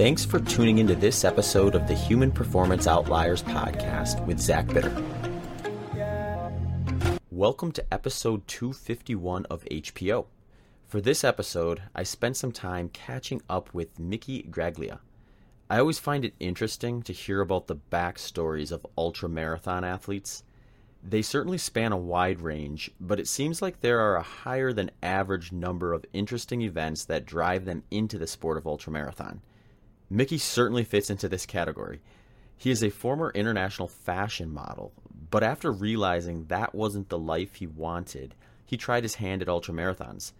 Thanks for tuning into this episode of the Human Performance Outliers podcast with Zach Bitter. Welcome to episode 251 of HPO. For this episode, I spent some time catching up with Mickey Graglia. I always find it interesting to hear about the backstories of ultra marathon athletes. They certainly span a wide range, but it seems like there are a higher than average number of interesting events that drive them into the sport of ultramarathon. Mickey certainly fits into this category. He is a former international fashion model, but after realizing that wasn't the life he wanted, he tried his hand at ultramarathons.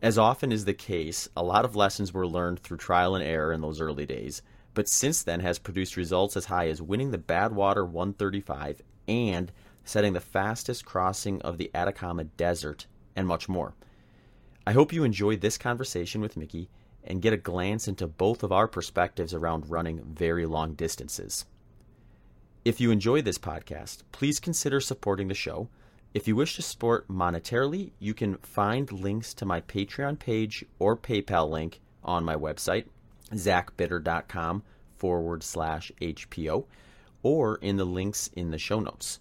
As often is the case, a lot of lessons were learned through trial and error in those early days, but since then has produced results as high as winning the Badwater 135 and setting the fastest crossing of the Atacama Desert, and much more. I hope you enjoyed this conversation with Mickey and get a glance into both of our perspectives around running very long distances. If you enjoy this podcast, please consider supporting the show. If you wish to support monetarily, you can find links to my Patreon page or PayPal link on my website, zachbitter.com forward slash HPO, or in the links in the show notes.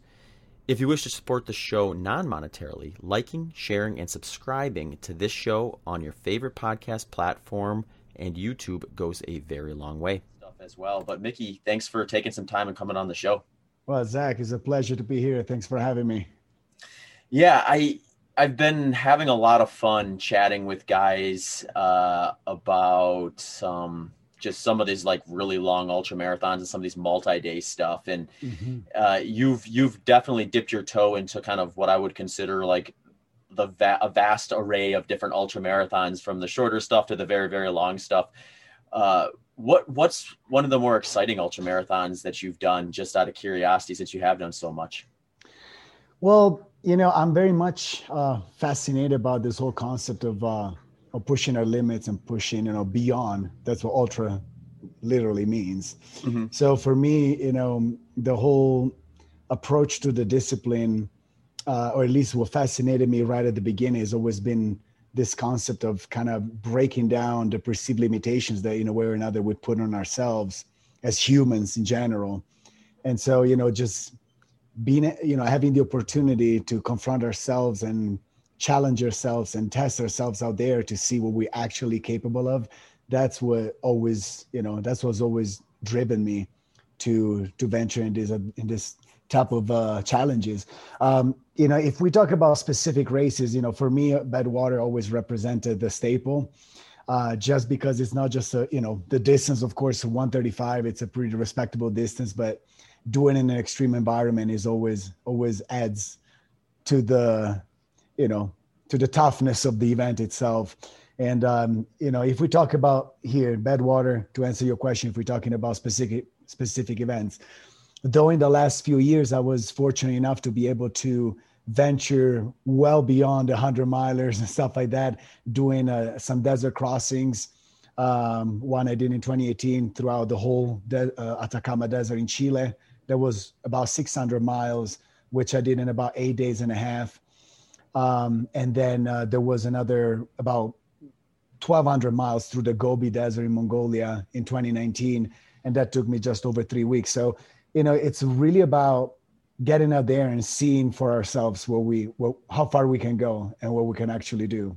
If you wish to support the show non monetarily, liking, sharing, and subscribing to this show on your favorite podcast platform and YouTube goes a very long way. Stuff as well. But Mickey, thanks for taking some time and coming on the show. Well, Zach, it's a pleasure to be here. Thanks for having me. Yeah, I I've been having a lot of fun chatting with guys uh, about um, just some of these like really long ultra marathons and some of these multi-day stuff. And mm-hmm. uh, you've you've definitely dipped your toe into kind of what i would consider like the va- a vast array of different ultra marathons from the shorter stuff to the very very long stuff. Uh, what what's one of the more exciting ultra marathons that you've done just out of curiosity since you have done so much? Well you know i'm very much uh, fascinated about this whole concept of of pushing our limits and pushing you know beyond. That's what ultra literally means. Mm-hmm. so for me you know the whole approach to the discipline uh, or at least what fascinated me right at the beginning has always been this concept of kind of breaking down the perceived limitations that in a way or another we put on ourselves as humans in general. And so you know just being you know having the opportunity to confront ourselves and challenge ourselves and test ourselves out there to see what we're actually capable of that's what always you know that's what's always driven me to to venture in this in this type of uh, challenges. Um, you know if we talk about specific races you know for me badwater always represented the staple uh, just because it's not just a you know the distance of course 135 it's a pretty respectable distance but doing in an extreme environment is always always adds to the you know to the toughness of the event itself. And um, you know if we talk about here badwater to answer your question if we're talking about specific specific events though in the last few years i was fortunate enough to be able to venture well beyond the 100 milers and stuff like that doing uh, some desert crossings um, one i did in 2018 throughout the whole de- uh, atacama desert in chile. That was about 600 miles which i did in about eight days and a half um, and then uh, there was another about 1,200 miles through the Gobi Desert in Mongolia in 2019. And that took me just over three weeks. So, you know, it's really about getting out there and seeing for ourselves what we, what, how far we can go and what we can actually do.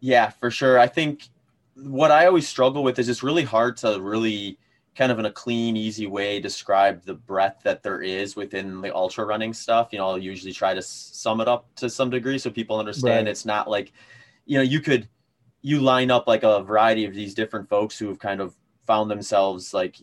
Yeah, for sure. I think what I always struggle with is it's really hard to really kind of in a clean, easy way describe the breadth that there is within the ultra running stuff. You know, I'll usually try to sum it up to some degree so people understand right. it's not like, you know, you could you line up like a variety of these different folks who have kind of found themselves like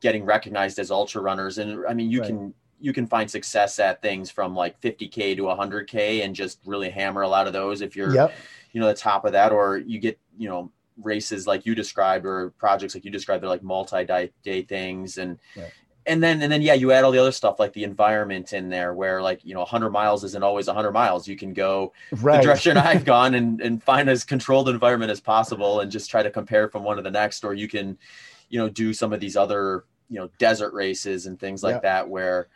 getting recognized as ultra runners and I mean you right. can you can find success at things from like 50k to 100k and just really hammer a lot of those if you're yep. you know the top of that or you get you know races like you described or projects like you described they're like multi-day things and right. and then and then yeah you add all the other stuff like the environment in there where like you know 100 miles isn't always 100 miles you can go right. the direction i've gone and and find as controlled environment as possible and just try to compare from one to the next or you can you know do some of these other you know desert races and things like that where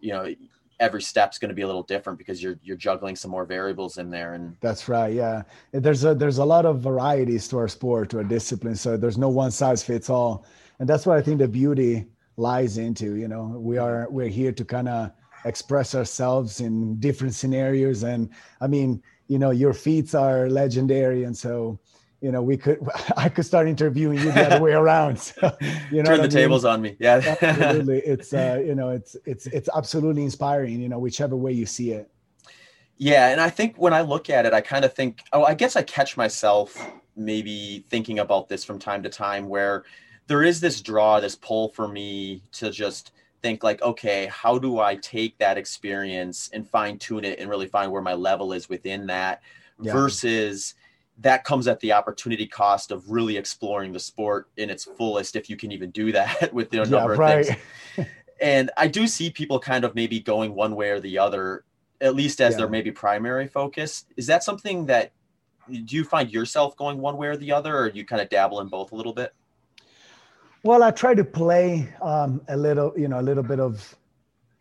you know every step's going to be a little different because you're you're juggling some more variables in there and that's right yeah. There's a there's a lot of varieties to our sport to our discipline so there's no one size fits all. And that's what i think the beauty lies into you know? We are we're here to kind of express ourselves in different scenarios and i mean you know your feats are legendary and so you know we could i could start interviewing you the other way around. So, you know turn the mean? tables on me. Yeah. Absolutely. It's uh you know it's it's it's absolutely inspiring you know whichever way you see it. Yeah and i think when i look at it i kind of think oh i guess i catch myself maybe thinking about this from time to time where there is this draw this pull for me to just think like okay how do i take that experience and fine tune it and really find where my level is within that yeah. versus that comes at the opportunity cost of really exploring the sport in its fullest if you can even do that with a number yeah, of things. And i do see people kind of maybe going one way or the other at least as yeah. their maybe primary focus. Is that something that do you find yourself going one way or the other or you kind of dabble in both a little bit? Well i try to play um, a little you know a little bit of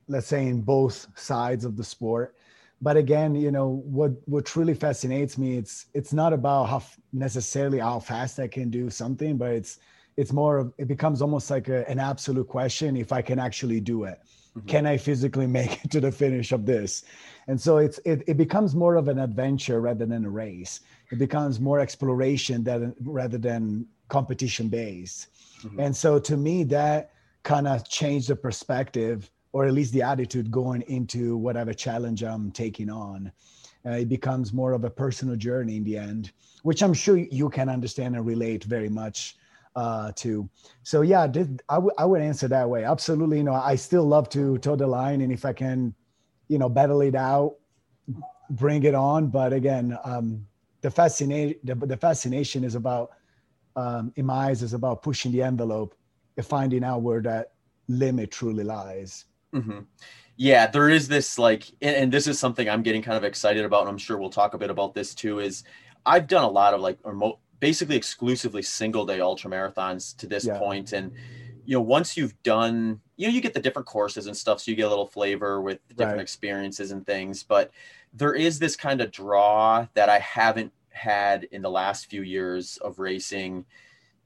let's say in both sides of the sport but again you know what what truly fascinates me it's it's not about how necessarily how fast i can do something but it's it's more of it becomes almost like a, an absolute question if i can actually do it mm-hmm. can i physically make it to the finish of this and so it's it, it becomes more of an adventure rather than a race it becomes more exploration than rather than competition based mm-hmm. and so to me that kind of changed the perspective or at least the attitude going into whatever challenge I'm taking on. Uh, it becomes more of a personal journey in the end, which I'm sure you can understand and relate very much uh, to. So yeah, did, I, w- I would answer that way. Absolutely. You know, I still love to toe the line and if I can, you know, battle it out, bring it on. But again, um, the fascination, the, the fascination is about, um, in my eyes, is about pushing the envelope and finding out where that limit truly lies. Mm-hmm. Yeah, there is this like, and, and, this is something I'm getting kind of excited about, and I'm sure we'll talk a bit about this too. Is I've done a lot of like, remote, basically exclusively single day ultra marathons to this yeah. point, and you know, once you've done, you know, you get the different courses and stuff, so you get a little flavor with different right. experiences and things. But there is this kind of draw that I haven't had in the last few years of racing.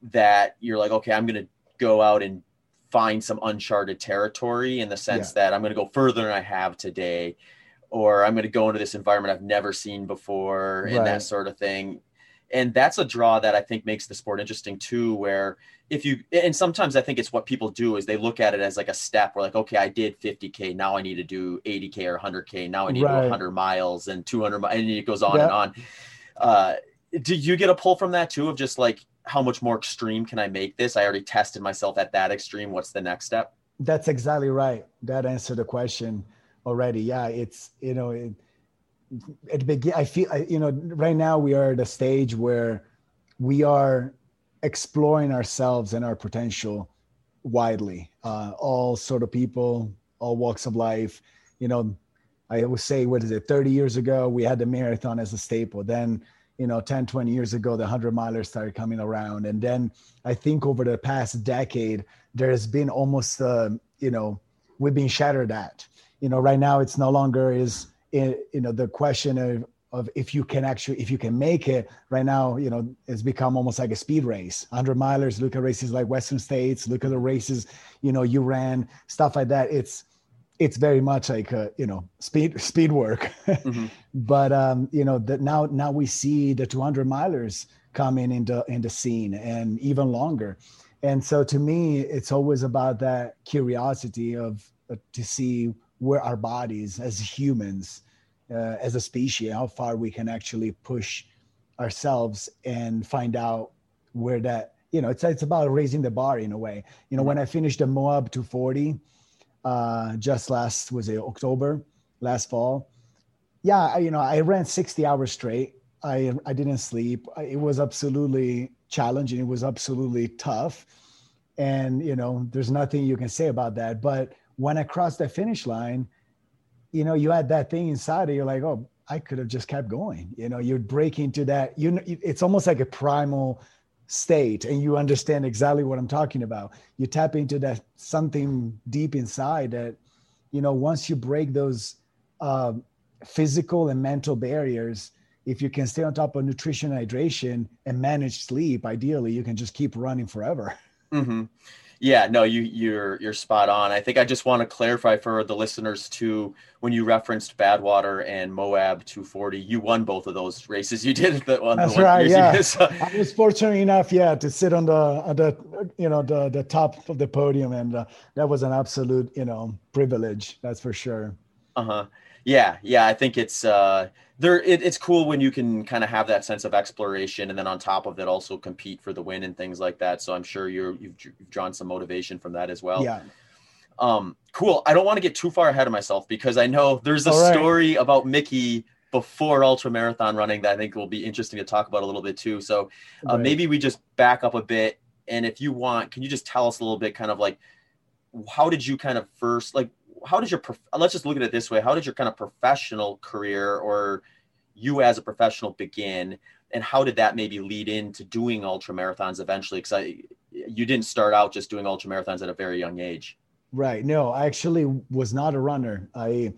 That you're like, okay, I'm going to go out and find some uncharted territory in the sense yeah. that I'm going to go further than I have today, or I'm going to go into this environment I've never seen before, and that sort of thing. And that's a draw that I think makes the sport interesting too. Where if you, and sometimes I think it's what people do is they look at it as like a step. Where like, okay, I did 50k, now I need to do 80k or 100k. Now I need right. to do 100 miles and 200, miles, and it goes on yeah. and on. Uh, do you get a pull from that too? Of just like, how much more extreme can I make this? I already tested myself at that extreme. What's the next step? That's exactly right. That answered the question already. Yeah, it's you know, it, it begin. I feel you know, right now we are at a stage where we are exploring ourselves and our potential widely. Uh, all sort of people, all walks of life. You know, I always say, what is it? Thirty years ago, we had the marathon as a staple. Then you know 10 20 years ago the 100 milers started coming around. And then i think over the past decade there has been almost uh, you know we've been shattered at. You know right now it's no longer is you know the question of of if you can actually if you can make it. Right now you know it's become almost like a speed race. 100 milers look at races like western states look at the races you know you ran stuff like that. It's it's very much like a, you know speed speed work mm-hmm. but um you know that now now we see the 200 milers coming into in the scene and even longer and so to me it's always about that curiosity of uh, to see where our bodies as humans uh, as a species how far we can actually push ourselves and find out where that you know it's it's about raising the bar in a way you know mm-hmm. when i finished the moab 240 uh, just last was it October, last fall. Yeah, I, you know, I ran 60 hours straight. I I didn't sleep. It was absolutely challenging. It was absolutely tough, and you know, there's nothing you can say about that. But when I crossed that finish line, you know, you had that thing inside of you, like, oh, I could have just kept going. You know, you're breaking into that. You know, it's almost like a primal state and you understand exactly what I'm talking about. You tap into that something deep inside that you know, once you break those uh, physical and mental barriers, if you can stay on top of nutrition hydration and manage sleep, ideally, you can just keep running forever. Mm-hmm. Yeah, no, you you're you're spot on. I think I just want to clarify for the listeners too. When you referenced Badwater and Moab 240, you won both of those races. You did the one. That's the right. Yeah, I was fortunate enough, yeah, to sit on the the you know the the top of the podium, and uh, that was an absolute you know privilege. That's for sure. Uh huh. Yeah, yeah. I think it's uh there it, it's cool when you can kind of have that sense of exploration and then on top of it also compete for the win and things like that so i'm sure you're you've, you've drawn some motivation from that as well yeah um cool i don't want to get too far ahead of myself because i know there's a right. story about mickey before ultra marathon running that i think will be interesting to talk about a little bit too so uh, right. maybe we just back up a bit and if you want can you just tell us a little bit kind of like how did you kind of first like how does your let's just look at it this way. How did your kind of professional career or you as a professional begin? And how did that maybe lead into doing ultra marathons eventually because you didn't start out just doing ultra marathons at a very young age. Right. No i actually was not a runner. I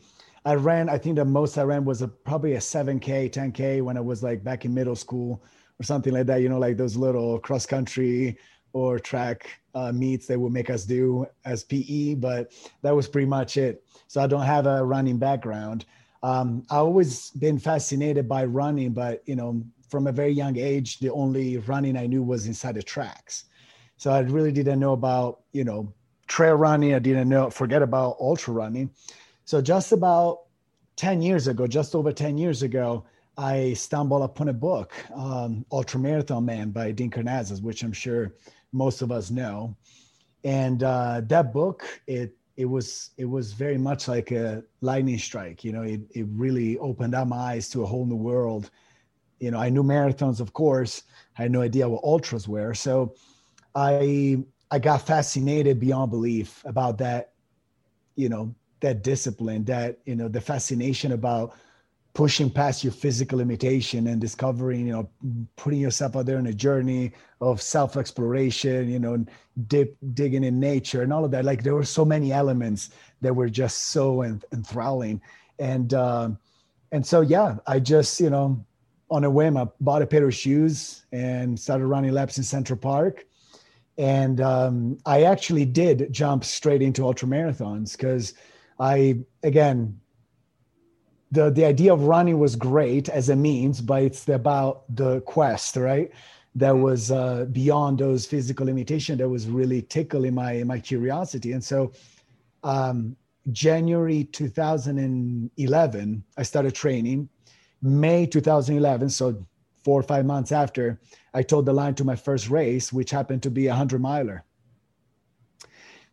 i ran i think the most i ran was a, probably a 7k 10k when i was like back in middle school or something like that you know like those little cross country or track uh, meets they would make us do as PE, but that was pretty much it. So I don't have a running background. Um, I always been fascinated by running, but you know, from a very young age, the only running I knew was inside the tracks. So I really didn't know about you know trail running. I didn't know forget about ultra running. So just about ten years ago, just over ten years ago, I stumbled upon a book, um, Ultra Marathon Man by Dean Karnazes, which I'm sure most of us know. And uh, that book, it it was it was very much like a lightning strike. You know, it it really opened up my eyes to a whole new world. You know, I knew marathons, of course. I had no idea what ultras were. So I I got fascinated beyond belief about that, you know, that discipline, that, you know, the fascination about pushing past your physical limitation and discovering you know putting yourself out there on a journey of self exploration you know dip, digging in nature and all of that. Like there were so many elements that were just so enthralling. And um, and so yeah i just you know on a whim i bought a pair of shoes and started running laps in central park. And um, i actually did jump straight into ultra marathons because i again the the idea of running was great as a means, but it's about the quest, right? That mm-hmm. was uh, beyond those physical limitations. That was really tickling my my curiosity, and so um, January 2011, I started training. May 2011, so four or five months after, I told the line to my first race, which happened to be a hundred miler.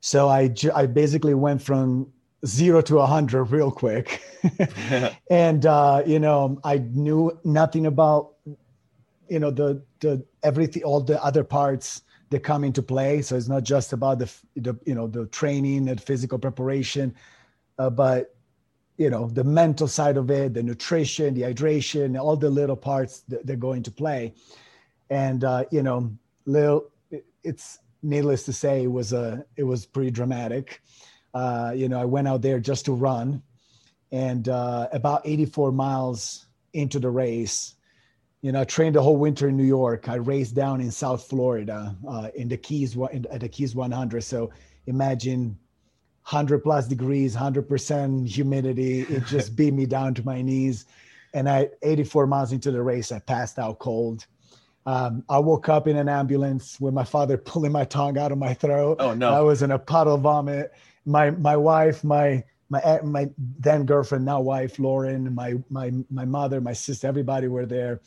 So I I basically went from zero to a hundred real quick. and uh, you know, I knew nothing about you know the the everything, all the other parts that come into play. So it's not just about the the you know the training and physical preparation, uh, but you know the mental side of it, the nutrition, the hydration, all the little parts that, that go into play. And uh, you know, little it's needless to say, it was a it was pretty dramatic uh, you know, I went out there just to run, and uh, about 84 miles into the race, you know, I trained the whole winter in New York. I raced down in South Florida uh, in the Keys in, at the Keys 100. So imagine 100 plus degrees, 100% humidity. It just beat me down to my knees. And I 84 miles into the race, I passed out cold. Um, I woke up in an ambulance with my father pulling my tongue out of my throat. Oh no! I was in a puddle vomit my my wife, my my my then girlfriend, now wife, Lauren, my my my mother, my sister, everybody were there,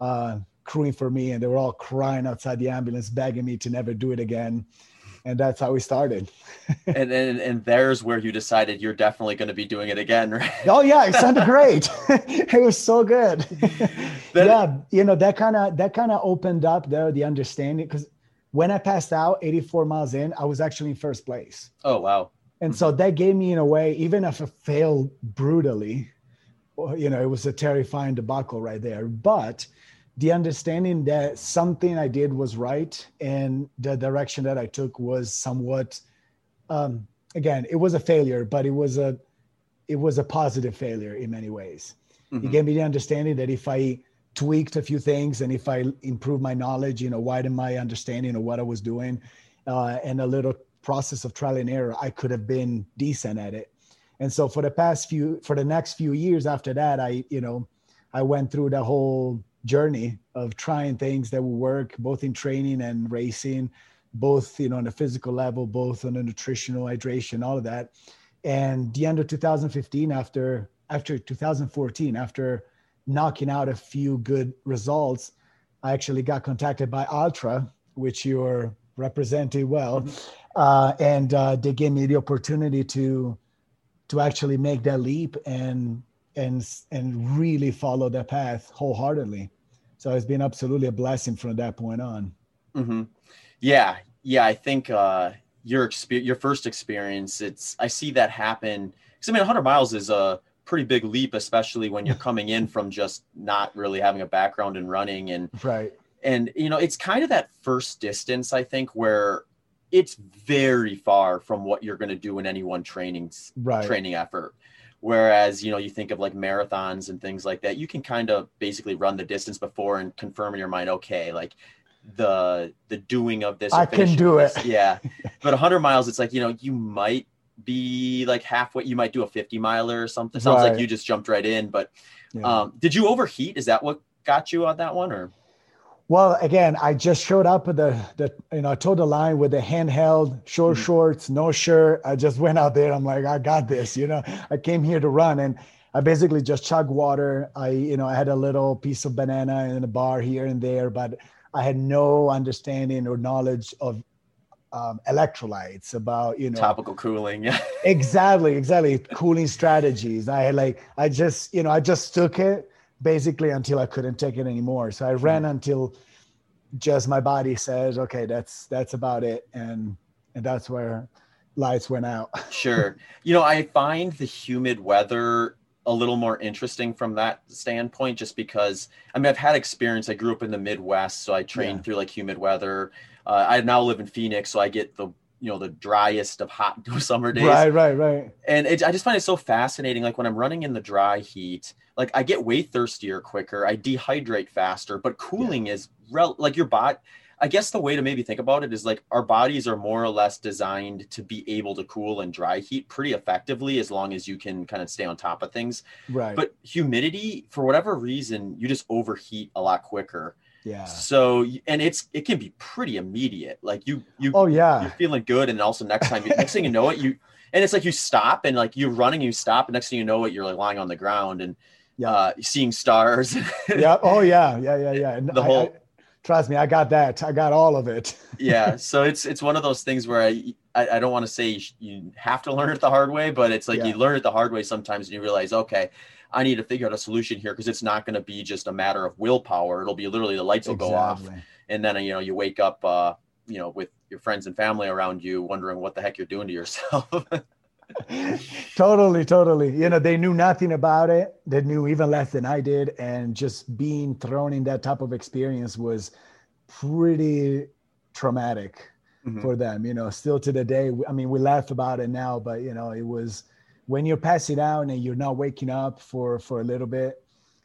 uh, crewing for me, and they were all crying outside the ambulance, begging me to never do it again. And that's how we started. and, and and there's where you decided you're definitely going to be doing it again, right? Oh yeah, it sounded great. it was so good. That, yeah, you know that kind of that kind of opened up the the understanding because when I passed out 84 miles in, I was actually in first place. Oh, wow. And so that gave me, in a way, even if I failed brutally, you know, it was a terrifying debacle right there. But the understanding that something I did was right and the direction that I took was somewhat um, again, it was a failure, but it was a it was a positive failure in many ways. Mm-hmm. It gave me the understanding that if I tweaked a few things and if I improved my knowledge, you know, widened my understanding of what I was doing, uh, and a little process of trial and error, I could have been decent at it. And so for the past few, for the next few years after that, I, you know, I went through the whole journey of trying things that would work both in training and racing, both, you know, on the physical level, both on the nutritional hydration, all of that. And the end of 2015, after after 2014, after knocking out a few good results, I actually got contacted by Altra, which you're representing well, mm-hmm. uh, and uh, they gave me the opportunity to to actually make that leap and and and really follow that path wholeheartedly. So it's been absolutely a blessing from that point on. Mm-hmm. Yeah, yeah. I think uh, your experience, your first experience, it's I see that happen because I mean, 100 miles is a pretty big leap, especially when you're coming in from just not really having a background in running and right. And you know, it's kind of that first distance I think where it's very far from what you're going to do in any one training right. training effort. Whereas, you know, you think of like marathons and things like that, you can kind of basically run the distance before and confirm in your mind, okay, like the the doing of this. I can do this. it. Yeah. But 100 miles, it's like, you know, you might be like halfway, you might do a 50 miler or something. Sounds right. like you just jumped right in. But yeah. um, did you overheat? Is that what got you on that one or? Well, again, I just showed up at the, the you know, I told the line with the handheld, short mm-hmm. shorts, no shirt. I just went out there. I'm like, I got this, you know, I came here to run and I basically just chug water. I, you know, I had a little piece of banana in a bar here and there, but I had no understanding or knowledge of um, electrolytes about, you know, topical cooling. Yeah, exactly. Exactly. cooling strategies. I had like, I just, you know, I just took it basically until I couldn't take it anymore. So I ran until just my body says, okay, that's that's about it, and and that's where lights went out. sure, you know, I find the humid weather a little more interesting from that standpoint, just because I mean I've had experience. I grew up in the Midwest, so I trained yeah. through like humid weather. Uh, I now live in Phoenix, so I get the you know the driest of hot summer days. Right, right, right. And it, I just find it so fascinating. Like when I'm running in the dry heat, like I get way thirstier quicker. I dehydrate faster. But cooling yeah. is rel- like your body. I guess the way to maybe think about it is like our bodies are more or less designed to be able to cool and dry heat pretty effectively as long as you can kind of stay on top of things. Right. But humidity, for whatever reason, you just overheat a lot quicker. Yeah. So and it's it can be pretty immediate. Like you you oh yeah you're feeling good, and also next time you, next thing you know it you and it's like you stop and like you're running, you stop, and next thing you know it you're like lying on the ground and yeah uh, seeing stars. yeah. Oh yeah. Yeah. Yeah. Yeah. And the whole. I, I, trust me, I got that. I got all of it. yeah. So it's it's one of those things where I I, I don't want to say you have to learn it the hard way, but it's like yeah. you learn it the hard way sometimes, and you realize okay I need to figure out a solution here because it's not going to be just a matter of willpower. It'll be literally the lights will exactly. go off, and then you know you wake up, uh, you know, with your friends and family around you, wondering what the heck you're doing to yourself. totally, totally. You know, they knew nothing about it. They knew even less than I did, and just being thrown in that type of experience was pretty traumatic mm-hmm. for them. You know, still to the day. I mean, we laugh about it now, but you know, it was when you're passing out and you're not waking up for for a little bit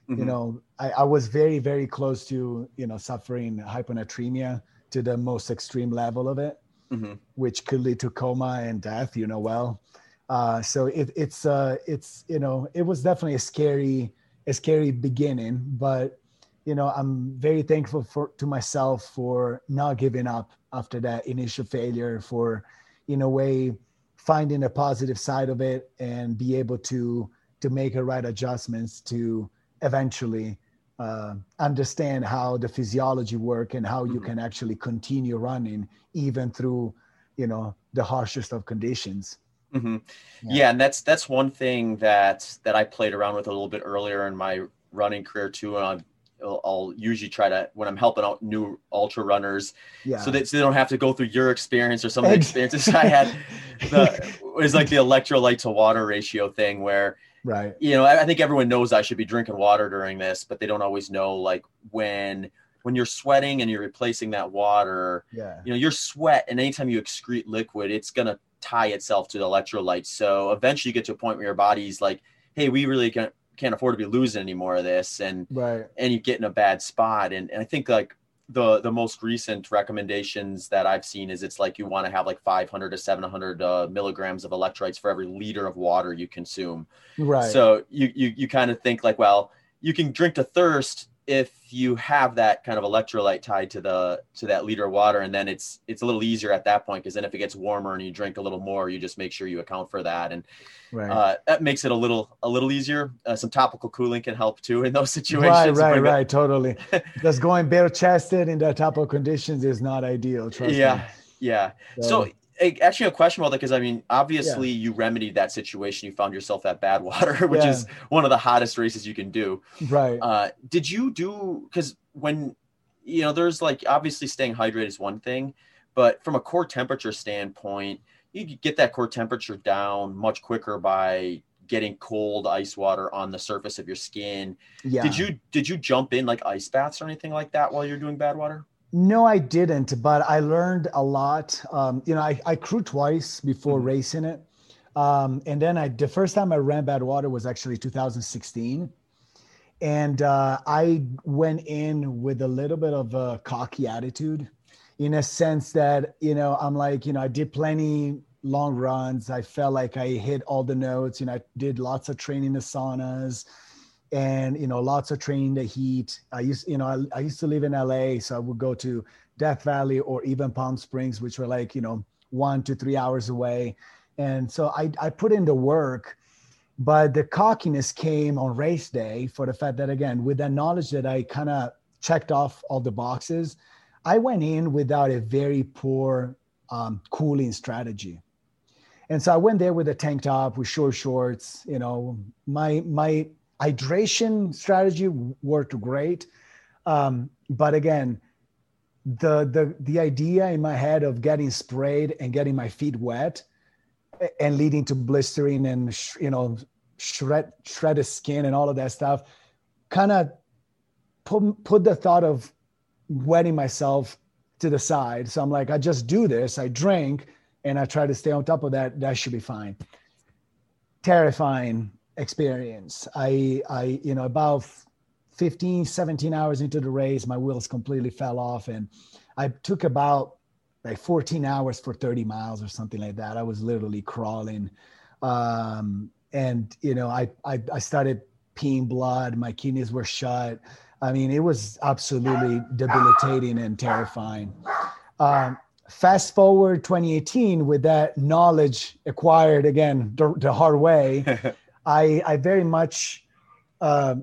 mm-hmm. you know I, I was very very close to you know suffering hyponatremia to the most extreme level of it mm-hmm. which could lead to coma and death you know well uh, so it, it's uh it's you know it was definitely a scary a scary beginning but you know i'm very thankful for to myself for not giving up after that initial failure for in a way finding a positive side of it and be able to to make the right adjustments to eventually uh, understand how the physiology work and how you mm-hmm. can actually continue running even through you know the harshest of conditions mm-hmm. yeah. yeah. and that's that's one thing that that i played around with a little bit earlier in my running career too and I'll, I'll, usually try to when I'm helping out new ultra runners, yeah. so that so they don't have to go through your experience or some of the experiences I had. The, it's like the electrolyte to water ratio thing where, right? You know, I, I think everyone knows I should be drinking water during this, but they don't always know like when when you're sweating and you're replacing that water. Yeah. You know, your sweat and anytime you excrete liquid, it's gonna tie itself to the electrolytes. So eventually you get to a point where your body's like, hey, we really can't can't afford to be losing any more of this and right and you get in a bad spot. And, and I think like the the most recent recommendations that I've seen is it's like you want to have like 500 to 700 uh, milligrams of electrolytes for every liter of water you consume. right So you you you kind of think like, well, you can drink to thirst if you have that kind of electrolyte tied to the to that liter of water, and then it's it's a little easier at that point because then if it gets warmer and you drink a little more, you just make sure you account for that, and right uh, that makes it a little a little easier. Uh, some topical cooling can help too in those situations. right Bring it- right totally just going bare chested in that type of conditions is not ideal trust me. Yeah, yeah. So, eh, actually, a question about that because I mean, obviously, you remedied that situation. You found yourself at Badwater, which Yeah. is one of the hottest races you can do. right Uh, did you do because when you know there's like obviously staying hydrated is one thing, but from a core temperature standpoint, you could get that core temperature down much quicker by getting cold ice water on the surface of your skin. yeah Did you did you jump in like ice baths or anything like that while you're doing Badwater? No, I didn't, but I learned a lot. Um, you know, I, I crewed twice before Mhm. racing it. Um, and then I, the first time I ran Badwater was actually 2016. And uh, I went in with a little bit of a cocky attitude in a sense that, you know, I'm like, you know, I did plenty long runs. I felt like I hit all the notes. You know, I did lots of training in the saunas and, you know, lots of training the heat. I used, you know, I, I used to live in LA, so I would go to Death Valley or even Palm Springs, which were like, you know, one to three hours away. And so I, I put in the work, but the cockiness came on race day for the fact that, again, with that knowledge that I kind of checked off all the boxes, I went in without a very poor um, cooling strategy. And so I went there with a tank top with short shorts. You know, my my hydration strategy worked great, um, but again, the the the idea in my head of getting sprayed and getting my feet wet and leading to blistering and sh- you know shred shredded skin and all of that stuff kind of put put the thought of wetting myself to the side. So i'm like i just do this i drink and i try to stay on top of that that should be fine. Terrifying experience. I i you know about 15 17 hours into the race my wheels completely fell off and i took about like 14 hours for 30 miles or something like that. I was literally crawling. Um and you know i i, I started peeing blood. My kidneys were shut. I mean it was absolutely debilitating and terrifying. Um fast forward 2018 with that knowledge acquired again the, the hard way I, I very much uh,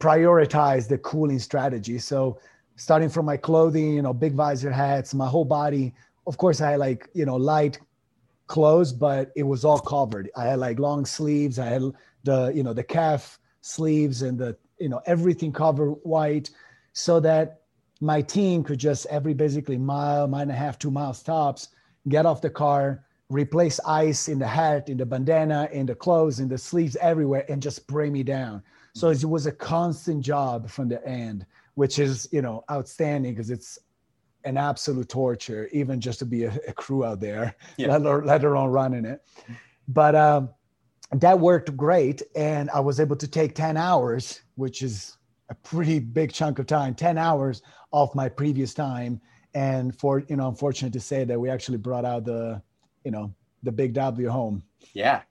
prioritize the cooling strategy. So starting from my clothing, you know, big visor hats, my whole body. Of course, I had like you know light clothes, but it was all covered. I had like long sleeves. I had the you know the calf sleeves and the you know everything covered white, so that my team could just every basically mile, mile and a half, two miles tops, get off the car, replace ice in the hat, in the bandana, in the clothes, in the sleeves, everywhere, and just spray me down. So it was a constant job from the end, which is you know outstanding because it's an absolute torture, even just to be a, a crew out there, Yeah. let, alone, let alone running it. But um, that worked great, and I was able to take ten hours, which is a pretty big chunk of time, ten hours off my previous time. And for you know, I'm fortunate to say that we actually brought out the you know the big W home. Yeah.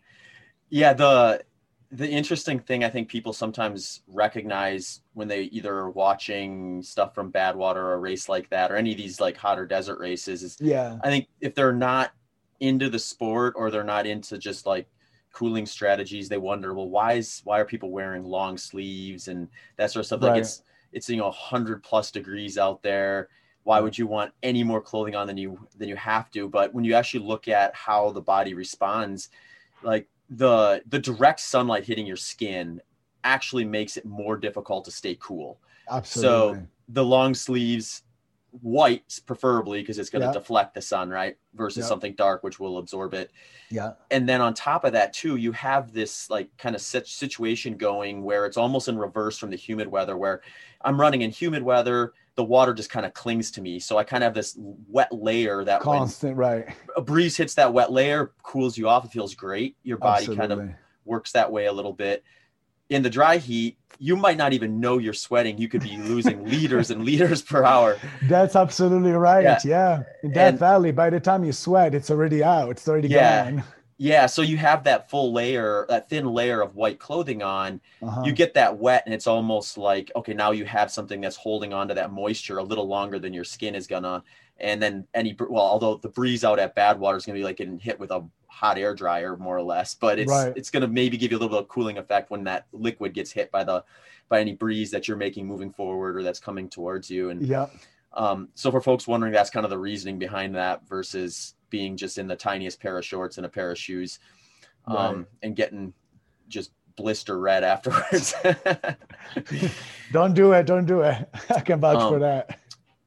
Yeah, the the interesting thing I think people sometimes recognize when they either are watching stuff from Badwater or a race like that or any of these like hotter desert races is Yeah, I think if they're not into the sport or they're not into just like cooling strategies, they wonder, well, why is why are people wearing long sleeves and that sort of stuff? Like Right. it's it's you know hundred plus degrees out there. Why would you want any more clothing on than you than you have to? But when you actually look at how the body responds, like the the direct sunlight hitting your skin actually makes it more difficult to stay cool absolutely. So the long sleeves white preferably because it's going to Yeah. deflect the sun right versus Yeah. something dark which will absorb it yeah, and then on top of that too you have this like kind of sit- situation going where it's almost in reverse from the humid weather where i'm running in humid weather the water just kind of clings to me. So I kind of have this wet layer that constant, right? A breeze hits that wet layer, cools you off. It feels great. Your body Absolutely. kind of works that way a little bit. In the dry heat, you might not even know you're sweating. You could be losing liters and liters per hour. That's absolutely right. Yeah. yeah. In Death and, Valley, by the time you sweat, it's already out. It's already yeah. gone. Yeah, so you have that full layer, that thin layer of white clothing on. Uh-huh. You get that wet, and it's almost like okay, now you have something that's holding on to that moisture a little longer than your skin is gonna. And then any well, although the breeze out at Badwater is gonna be like getting hit with a hot air dryer more or less, but it's right. it's gonna maybe give you a little bit of cooling effect when that liquid gets hit by the by any breeze that you're making moving forward or that's coming towards you. And yeah. Um, so for folks wondering, that's kind of the reasoning behind that versus being just in the tiniest pair of shorts and a pair of shoes um, right. and getting just blister red afterwards. don't do it. Don't do it. I can vouch um, for that.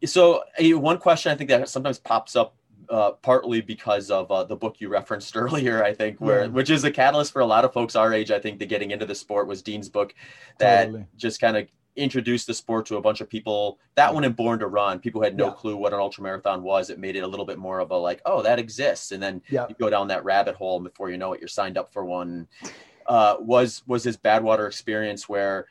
So, one question I think that sometimes pops up uh, partly because of uh, the book you referenced earlier, I think, where which is a catalyst for a lot of folks our age, I think, to getting into the sport was Dean's book that totally. just kind of introduced the sport to a bunch of people. That one in Born to Run, people had no yeah. clue what an ultra marathon was. It made it a little bit more of a like, oh, that exists, and then yeah. you go down that rabbit hole, and before you know it, you're signed up for one. Uh, was was his Badwater experience where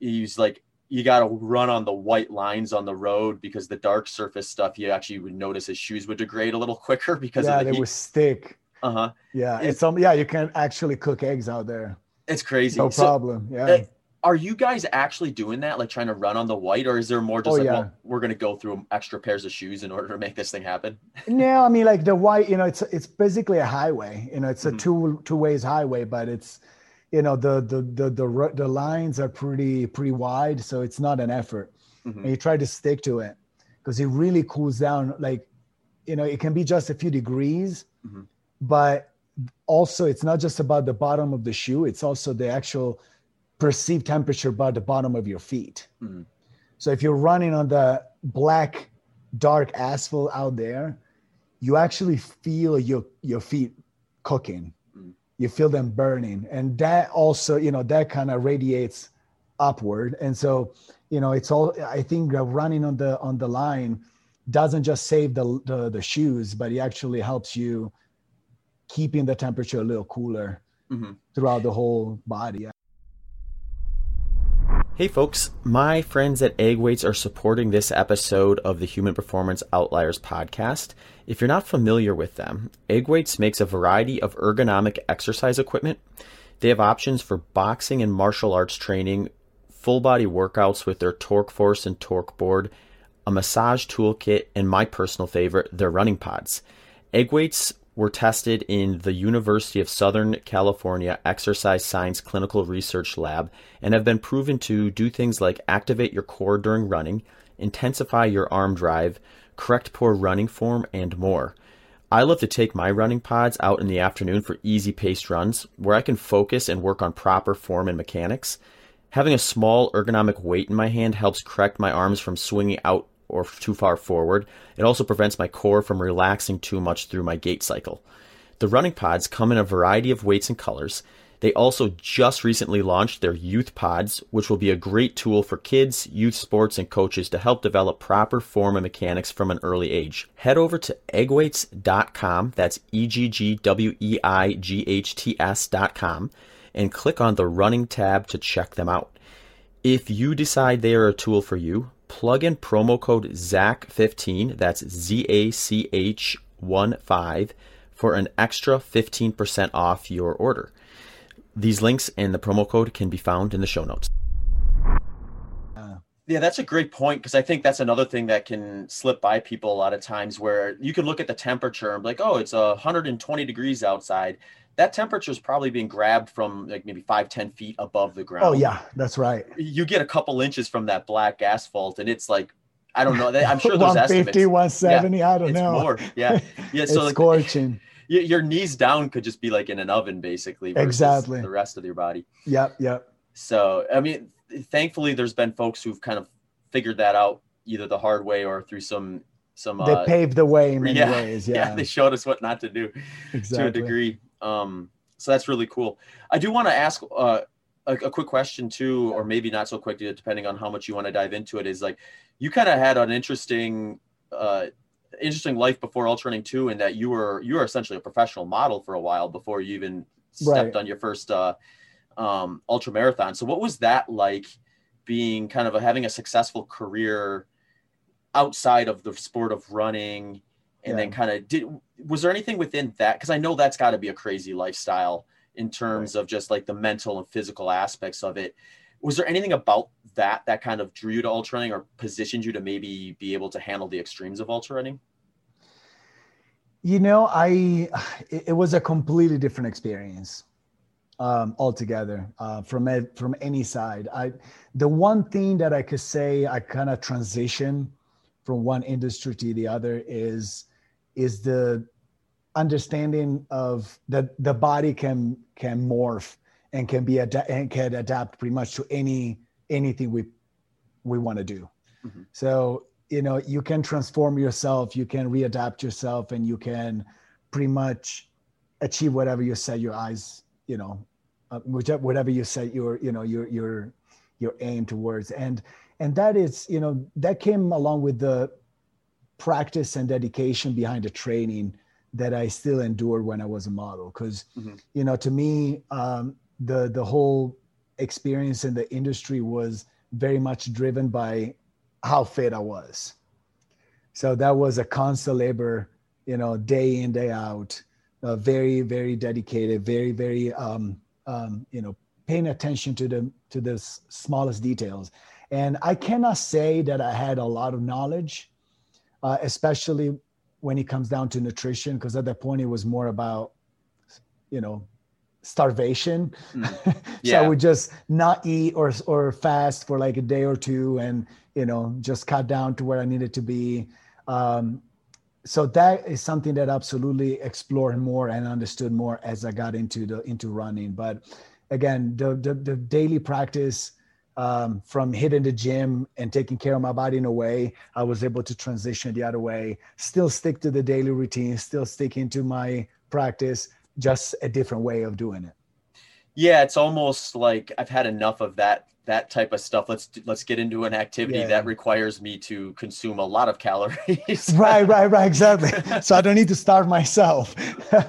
he's like, you got to run on the white lines on the road because the dark surface stuff, you actually would notice his shoes would degrade a little quicker because yeah, the they would stick. Uh huh. Yeah, it's, it's um yeah, you can actually cook eggs out there. It's crazy. No so, problem. Yeah. It, are you guys actually doing that like trying to run on the white or is there more just oh, like yeah. well, we're going to go through extra pairs of shoes in order to make this thing happen no i mean like the white you know it's it's basically a highway you know it's mm-hmm. a two two ways highway but it's you know the the the the, the lines are pretty pretty wide so it's not an effort mm-hmm. and you try to stick to it because it really cools down like you know it can be just a few degrees mm-hmm. but also it's not just about the bottom of the shoe it's also the actual perceived temperature by the bottom of your feet. Mm-hmm. So if you're running on the black, dark asphalt out there, you actually feel your your feet cooking. Mm-hmm. You feel them burning, and that also, you know, that kind of radiates upward. And so, you know, it's all. I think running on the on the line doesn't just save the the, the shoes, but it actually helps you keeping the temperature a little cooler mm-hmm. throughout the whole body. Hey folks, my friends at Egg Weights are supporting this episode of the Human Performance Outliers podcast. If you're not familiar with them, Egg Weights makes a variety of ergonomic exercise equipment. They have options for boxing and martial arts training, full body workouts with their Torque Force and Torque Board, a massage toolkit, and my personal favorite, their running pods. Egg Weights were tested in the University of Southern California Exercise Science Clinical Research Lab and have been proven to do things like activate your core during running, intensify your arm drive, correct poor running form, and more. I love to take my running pods out in the afternoon for easy paced runs where I can focus and work on proper form and mechanics. Having a small ergonomic weight in my hand helps correct my arms from swinging out or too far forward. It also prevents my core from relaxing too much through my gait cycle. The running pods come in a variety of weights and colors. They also just recently launched their youth pods, which will be a great tool for kids, youth sports, and coaches to help develop proper form and mechanics from an early age. Head over to eggweights.com, that's E G G W E I G H T S.com, and click on the running tab to check them out. If you decide they are a tool for you, plug in promo code ZACH15, that's Z A C H 1 5, for an extra 15% off your order. These links and the promo code can be found in the show notes. Uh, yeah, that's a great point because I think that's another thing that can slip by people a lot of times where you can look at the temperature and be like, oh, it's uh, 120 degrees outside that temperature is probably being grabbed from like maybe five, 10 feet above the ground. Oh, yeah, that's right. You get a couple inches from that black asphalt, and it's like, I don't know. I'm sure there's 150, estimates. 170, yeah, I don't know. More. Yeah. Yeah. So, like, scorching. Your knees down could just be like in an oven, basically. Exactly. The rest of your body. Yep. Yep. So, I mean, thankfully, there's been folks who've kind of figured that out either the hard way or through some some they uh, paved the way in many yeah, ways yeah. yeah. they showed us what not to do exactly. to a degree um, so that's really cool. I do want to ask uh, a, a, quick question too, or maybe not so quick, depending on how much you want to dive into it, is like you kind of had an interesting, uh, interesting life before ultra running too, in that you were you were essentially a professional model for a while before you even stepped right. on your first uh, um, ultra marathon. So what was that like, being kind of a, having a successful career outside of the sport of running, and yeah. then kind of did was there anything within that? Because I know that's got to be a crazy lifestyle in terms right. of just like the mental and physical aspects of it. Was there anything about that that kind of drew you to ultra running or positioned you to maybe be able to handle the extremes of ultra running? You know, I it was a completely different experience um, altogether uh, from from any side. I the one thing that I could say I kind of transition from one industry to the other is is the understanding of that the body can can morph and can be ad- and can adapt pretty much to any anything we we want to do. Mm-hmm. So you know you can transform yourself, you can readapt yourself, and you can pretty much achieve whatever you set your eyes you know uh, whatever you set your you know your your your aim towards and and that is you know that came along with the practice and dedication behind the training that I still endured when I was a model. Because mm-hmm. you know, to me, um, the the whole experience in the industry was very much driven by how fit I was. So that was a constant labor, you know, day in day out, uh, very very dedicated, very very um, um, you know paying attention to the to the smallest details. And I cannot say that I had a lot of knowledge, uh, especially when it comes down to nutrition because at that point it was more about you know starvation mm. yeah. so i would just not eat or or fast for like a day or two and you know just cut down to where i needed to be um, so that is something that absolutely explored more and understood more as i got into the into running but again the the, the daily practice um, from hitting the gym and taking care of my body in a way, I was able to transition the other way, still stick to the daily routine, still sticking to my practice, just a different way of doing it. Yeah, it's almost like I've had enough of that that type of stuff. Let's let's get into an activity yeah. that requires me to consume a lot of calories. right, right, right, exactly. so I don't need to starve myself.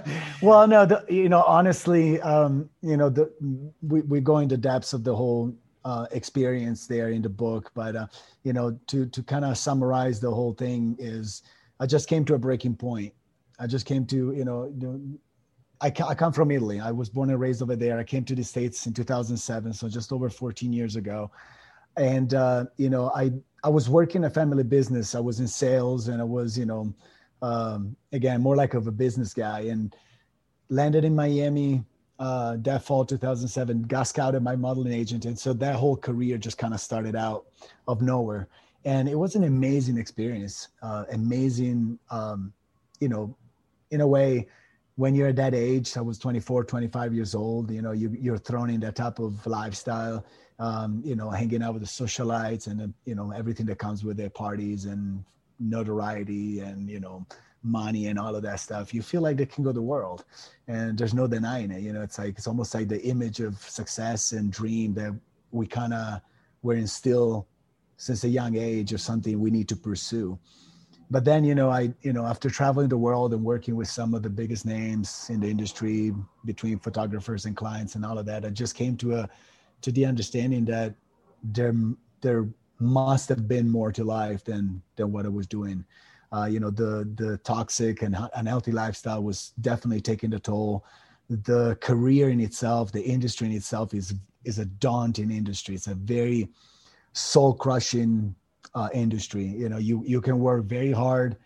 well, no, the, you know, honestly, um, you know, the we we go into depths of the whole uh, experience there in the book. But uh, you know, to to kind of summarize the whole thing is, I just came to a breaking point. I just came to you know, you know I, I come from Italy. I was born and raised over there. I came to the states in 2007, so just over 14 years ago. And uh, you know, I I was working a family business. I was in sales, and I was you know, um, again more like of a business guy. And landed in Miami uh, that fall 2007, got scouted my modeling agent. And so that whole career just kind of started out of nowhere. And it was an amazing experience, uh, amazing, um, you know, in a way, when you're at that age, I was 24, 25 years old, you know, you, you're thrown in that type of lifestyle, um, you know, hanging out with the socialites and, you know, everything that comes with their parties and notoriety and, you know, money and all of that stuff, you feel like they can go the world. And there's no denying it. You know, it's like it's almost like the image of success and dream that we kind of were instilled since a young age or something we need to pursue. But then, you know, I, you know, after traveling the world and working with some of the biggest names in the industry between photographers and clients and all of that, I just came to a to the understanding that there there must have been more to life than than what I was doing uh, you know the the toxic and unhealthy lifestyle was definitely taking a toll. The career in itself the industry in itself is is a daunting industry. It's a very soul crushing uh, industry. You know you you can work very hard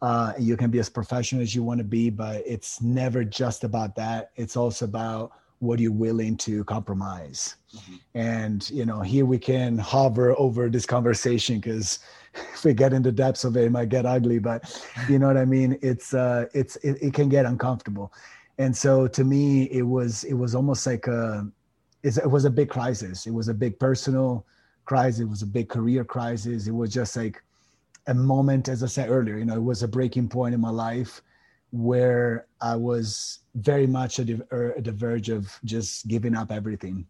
uh, you can be as professional as you want to be but it's never just about that. It's also about what are you're willing to compromise mm-hmm. and you know here we can hover over this conversation because if we get into depths of it, it might get ugly, but you know what I mean? It's, uh, it's, it, it can get uncomfortable. And so to me, it was, it was almost like a, it was a big crisis. It was a big personal crisis. It was a big career crisis. It was just like a moment, as I said earlier, you know, it was a breaking point in my life where I was very much at the, er, at the verge of just giving up everything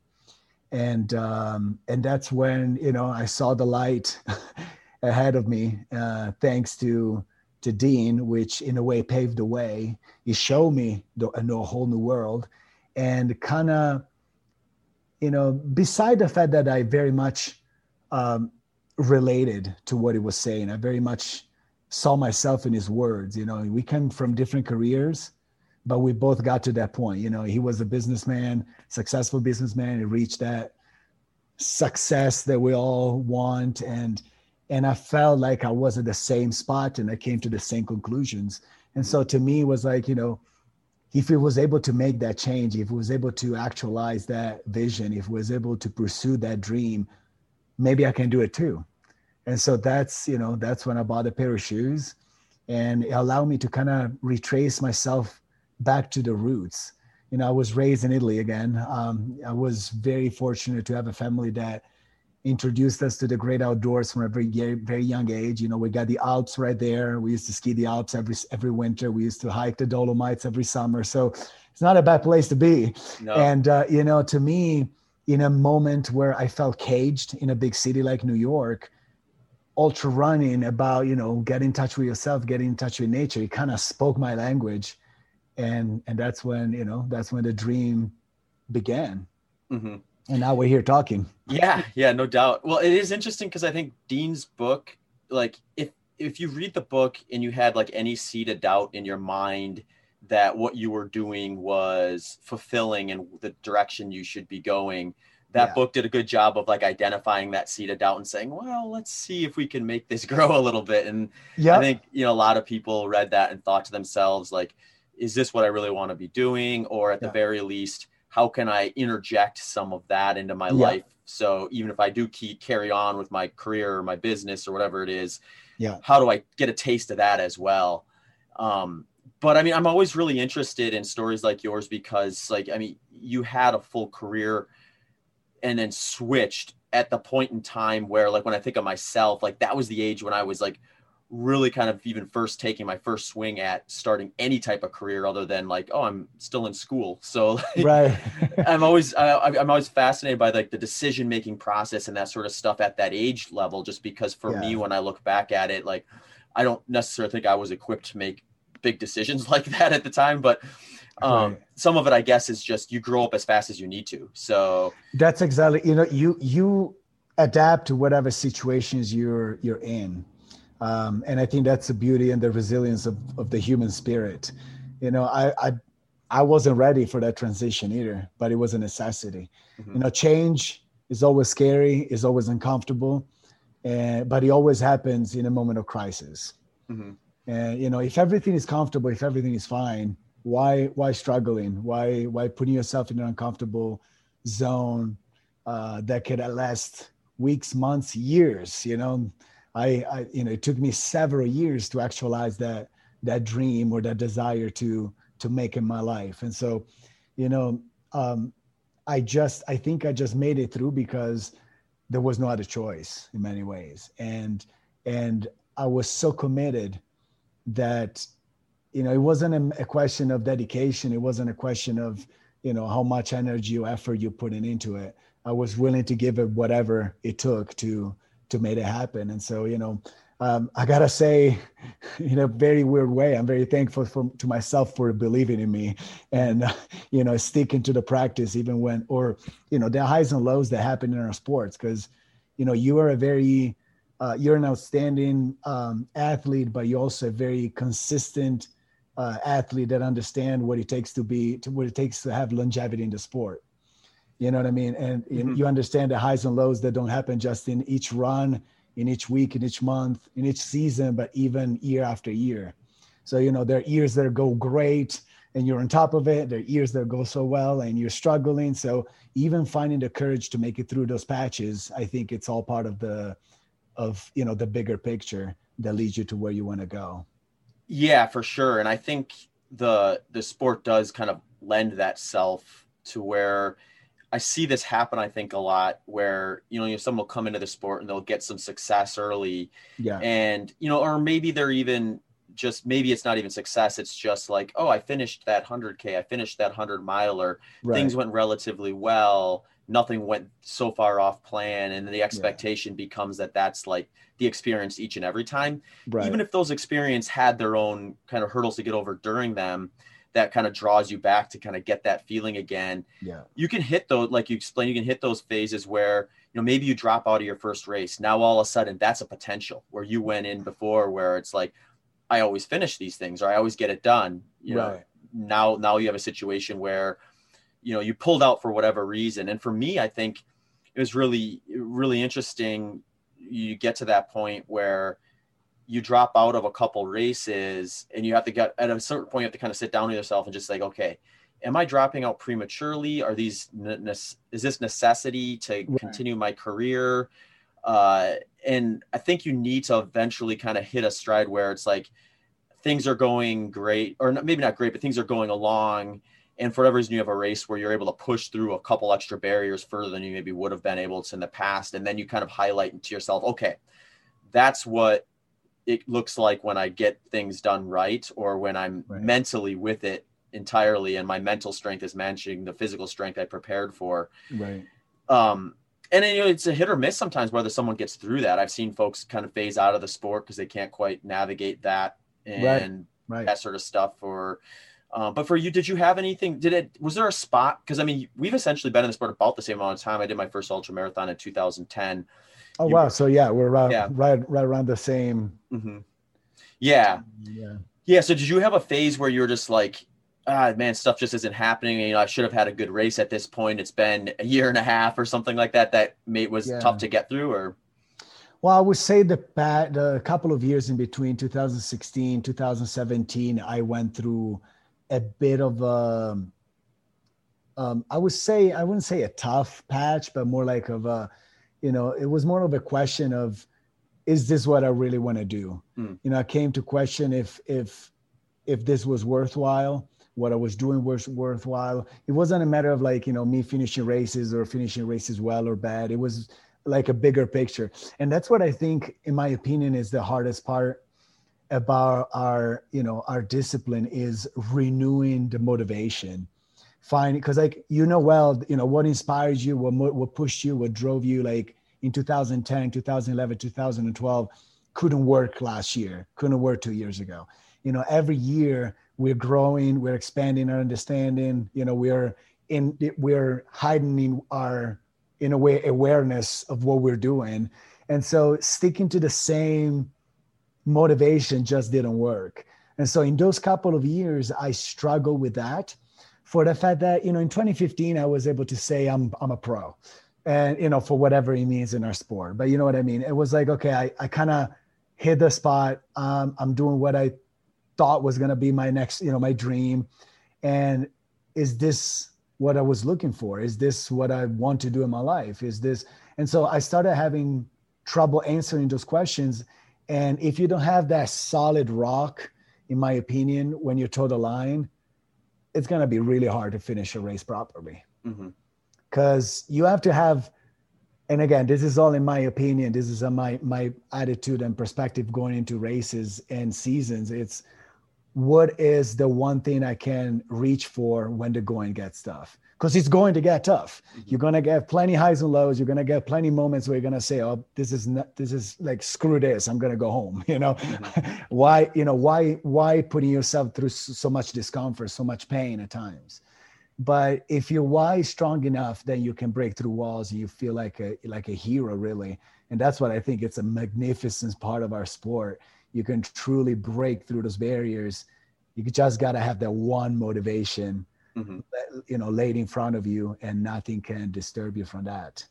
and um, and that's when you know I saw the light ahead of me, uh, thanks to to Dean, which in a way paved the way. He showed me the, a whole new world, and kind of, you know, beside the fact that I very much um, related to what he was saying, I very much saw myself in his words. You know, we come from different careers, but we both got to that point. You know, he was a businessman, successful businessman. He reached that success that we all want, and and I felt like I was at the same spot, and I came to the same conclusions. And so to me, it was like you know, if he was able to make that change, if he was able to actualize that vision, if he was able to pursue that dream, maybe I can do it too. And so that's you know that's when I bought a pair of shoes, and it allowed me to kind of retrace myself back to the roots. You know, I was raised in Italy again. Um, I was very fortunate to have a family that introduced us to the great outdoors from a very very young age. You know, we got the Alps right there. We used to ski the Alps every every winter. We used to hike the Dolomites every summer. So it's not a bad place to be. No. And uh, you know, to me, in a moment where I felt caged in a big city like New York, ultra running about you know get in touch with yourself, get in touch with nature. It kind of spoke my language and and that's when you know that's when the dream began mm-hmm. and now we're here talking yeah yeah no doubt well it is interesting because i think dean's book like if if you read the book and you had like any seed of doubt in your mind that what you were doing was fulfilling and the direction you should be going that yeah. book did a good job of like identifying that seed of doubt and saying well let's see if we can make this grow a little bit and yeah i think you know a lot of people read that and thought to themselves like is this what I really want to be doing? Or at yeah. the very least, how can I interject some of that into my yeah. life? So even if I do keep carry on with my career or my business or whatever it is, yeah, how do I get a taste of that as well? Um, but I mean, I'm always really interested in stories like yours because, like, I mean, you had a full career and then switched at the point in time where, like, when I think of myself, like, that was the age when I was like really kind of even first taking my first swing at starting any type of career other than like oh i'm still in school so like, right i'm always I, am always fascinated by like the decision making process and that sort of stuff at that age level just because for yeah. me when i look back at it like i don't necessarily think i was equipped to make big decisions like that at the time but um, right. some of it i guess is just you grow up as fast as you need to so that's exactly you know you you adapt to whatever situations you're you're in um, and I think that's the beauty and the resilience of, of the human spirit. You know, I, I I wasn't ready for that transition either, but it was a necessity. Mm-hmm. You know, change is always scary, is always uncomfortable, and but it always happens in a moment of crisis. Mm-hmm. And you know, if everything is comfortable, if everything is fine, why why struggling? Why why putting yourself in an uncomfortable zone uh, that could last weeks, months, years? You know, I, I, you know, it took me several years to actualize that that dream or that desire to to make in my life. And so, you know, um, I just I think I just made it through because there was no other choice in many ways, and and I was so committed that you know it wasn't a, question of dedication. It wasn't a question of you know how much energy or effort you're putting into it. I was willing to give it whatever it took to to make it happen. And so, you know, um, I gotta say, in a very weird way, I'm very thankful for, to myself for believing in me and you know sticking to the practice even when, or you know, the highs and lows that happen in our sports. Because you know, you are a very, uh, you're an outstanding um, athlete, but you're also a very consistent uh, athlete that understand what it takes to be, to what it takes to have longevity in the sport. You know what I mean? And mm-hmm. you understand the highs and lows that don't happen just in each run, in each week, in each month, in each season, but even year after year. So, you know, there are years that go great and you're on top of it. There are years that go so well and you're struggling. So even finding the courage to make it through those patches, I think it's all part of the of you know the bigger picture that leads you to where you want to go. Yeah, for sure. And I think the the sport does kind of lend that self to where I see this happen, I think, a lot where, you know, you know, someone will come into the sport and they'll get some success early. Yeah. And, you know, or maybe they're even just maybe it's not even success it's just like oh i finished that 100k i finished that 100 miler right. things went relatively well nothing went so far off plan and the expectation yeah. becomes that that's like the experience each and every time right. even if those experience had their own kind of hurdles to get over during them that kind of draws you back to kind of get that feeling again yeah you can hit those like you explained you can hit those phases where you know maybe you drop out of your first race now all of a sudden that's a potential where you went in before where it's like I always finish these things or I always get it done. You know, right. now now you have a situation where, you know, you pulled out for whatever reason. And for me, I think it was really, really interesting. You get to that point where you drop out of a couple races and you have to get at a certain point, you have to kind of sit down with yourself and just like, okay, am I dropping out prematurely? Are these, is this necessity to right. continue my career? Uh, and I think you need to eventually kind of hit a stride where it's like things are going great, or maybe not great, but things are going along. And for whatever reason, you have a race where you're able to push through a couple extra barriers further than you maybe would have been able to in the past. And then you kind of highlight to yourself, okay, that's what it looks like when I get things done right, or when I'm right. mentally with it entirely, and my mental strength is matching the physical strength I prepared for. Right. Um, and you know it's a hit or miss sometimes whether someone gets through that. I've seen folks kind of phase out of the sport because they can't quite navigate that and right, right. that sort of stuff. Or, um, but for you, did you have anything? Did it? Was there a spot? Because I mean, we've essentially been in the sport about the same amount of time. I did my first ultra marathon in 2010. Oh you, wow! So yeah, we're around, yeah. right right around the same. Mm-hmm. Yeah. Yeah. Yeah. So did you have a phase where you were just like, ah, man, stuff just isn't happening. You know, I should have had a good race at this point. It's been a year and a half or something like that. That mate was yeah. tough to get through, or. Well, I would say the the couple of years in between 2016, 2017, I went through a bit of a. Um, I would say I wouldn't say a tough patch, but more like of a, you know, it was more of a question of, is this what I really want to do? Mm. You know, I came to question if if if this was worthwhile what I was doing was worthwhile. It wasn't a matter of like, you know, me finishing races or finishing races well or bad. It was like a bigger picture. And that's what I think, in my opinion, is the hardest part about our, you know, our discipline is renewing the motivation. Finding, because like, you know, well, you know, what inspires you, what, what pushed you, what drove you like in 2010, 2011, 2012 couldn't work last year, couldn't work two years ago. You know, every year we're growing we're expanding our understanding you know we're in we're heightening our in a way awareness of what we're doing and so sticking to the same motivation just didn't work and so in those couple of years i struggled with that for the fact that you know in 2015 i was able to say i'm i'm a pro and you know for whatever it means in our sport but you know what i mean it was like okay i, I kind of hit the spot um, i'm doing what i thought was going to be my next, you know, my dream. And is this what I was looking for? Is this what I want to do in my life? Is this? And so I started having trouble answering those questions. And if you don't have that solid rock, in my opinion, when you're toe the line, it's going to be really hard to finish a race properly. Because mm-hmm. you have to have, and again, this is all in my opinion. This is a, my my attitude and perspective going into races and seasons. It's what is the one thing I can reach for when the going gets tough? Because it's going to get tough. Mm-hmm. You're gonna get plenty highs and lows. You're gonna get plenty moments where you're gonna say, "Oh, this is not, this is like screw this. I'm gonna go home." You know, mm-hmm. why you know why why putting yourself through so much discomfort, so much pain at times. But if your why is strong enough, then you can break through walls and you feel like a like a hero, really. And that's what I think. It's a magnificent part of our sport you can truly break through those barriers you just got to have that one motivation mm-hmm. you know laid in front of you and nothing can disturb you from that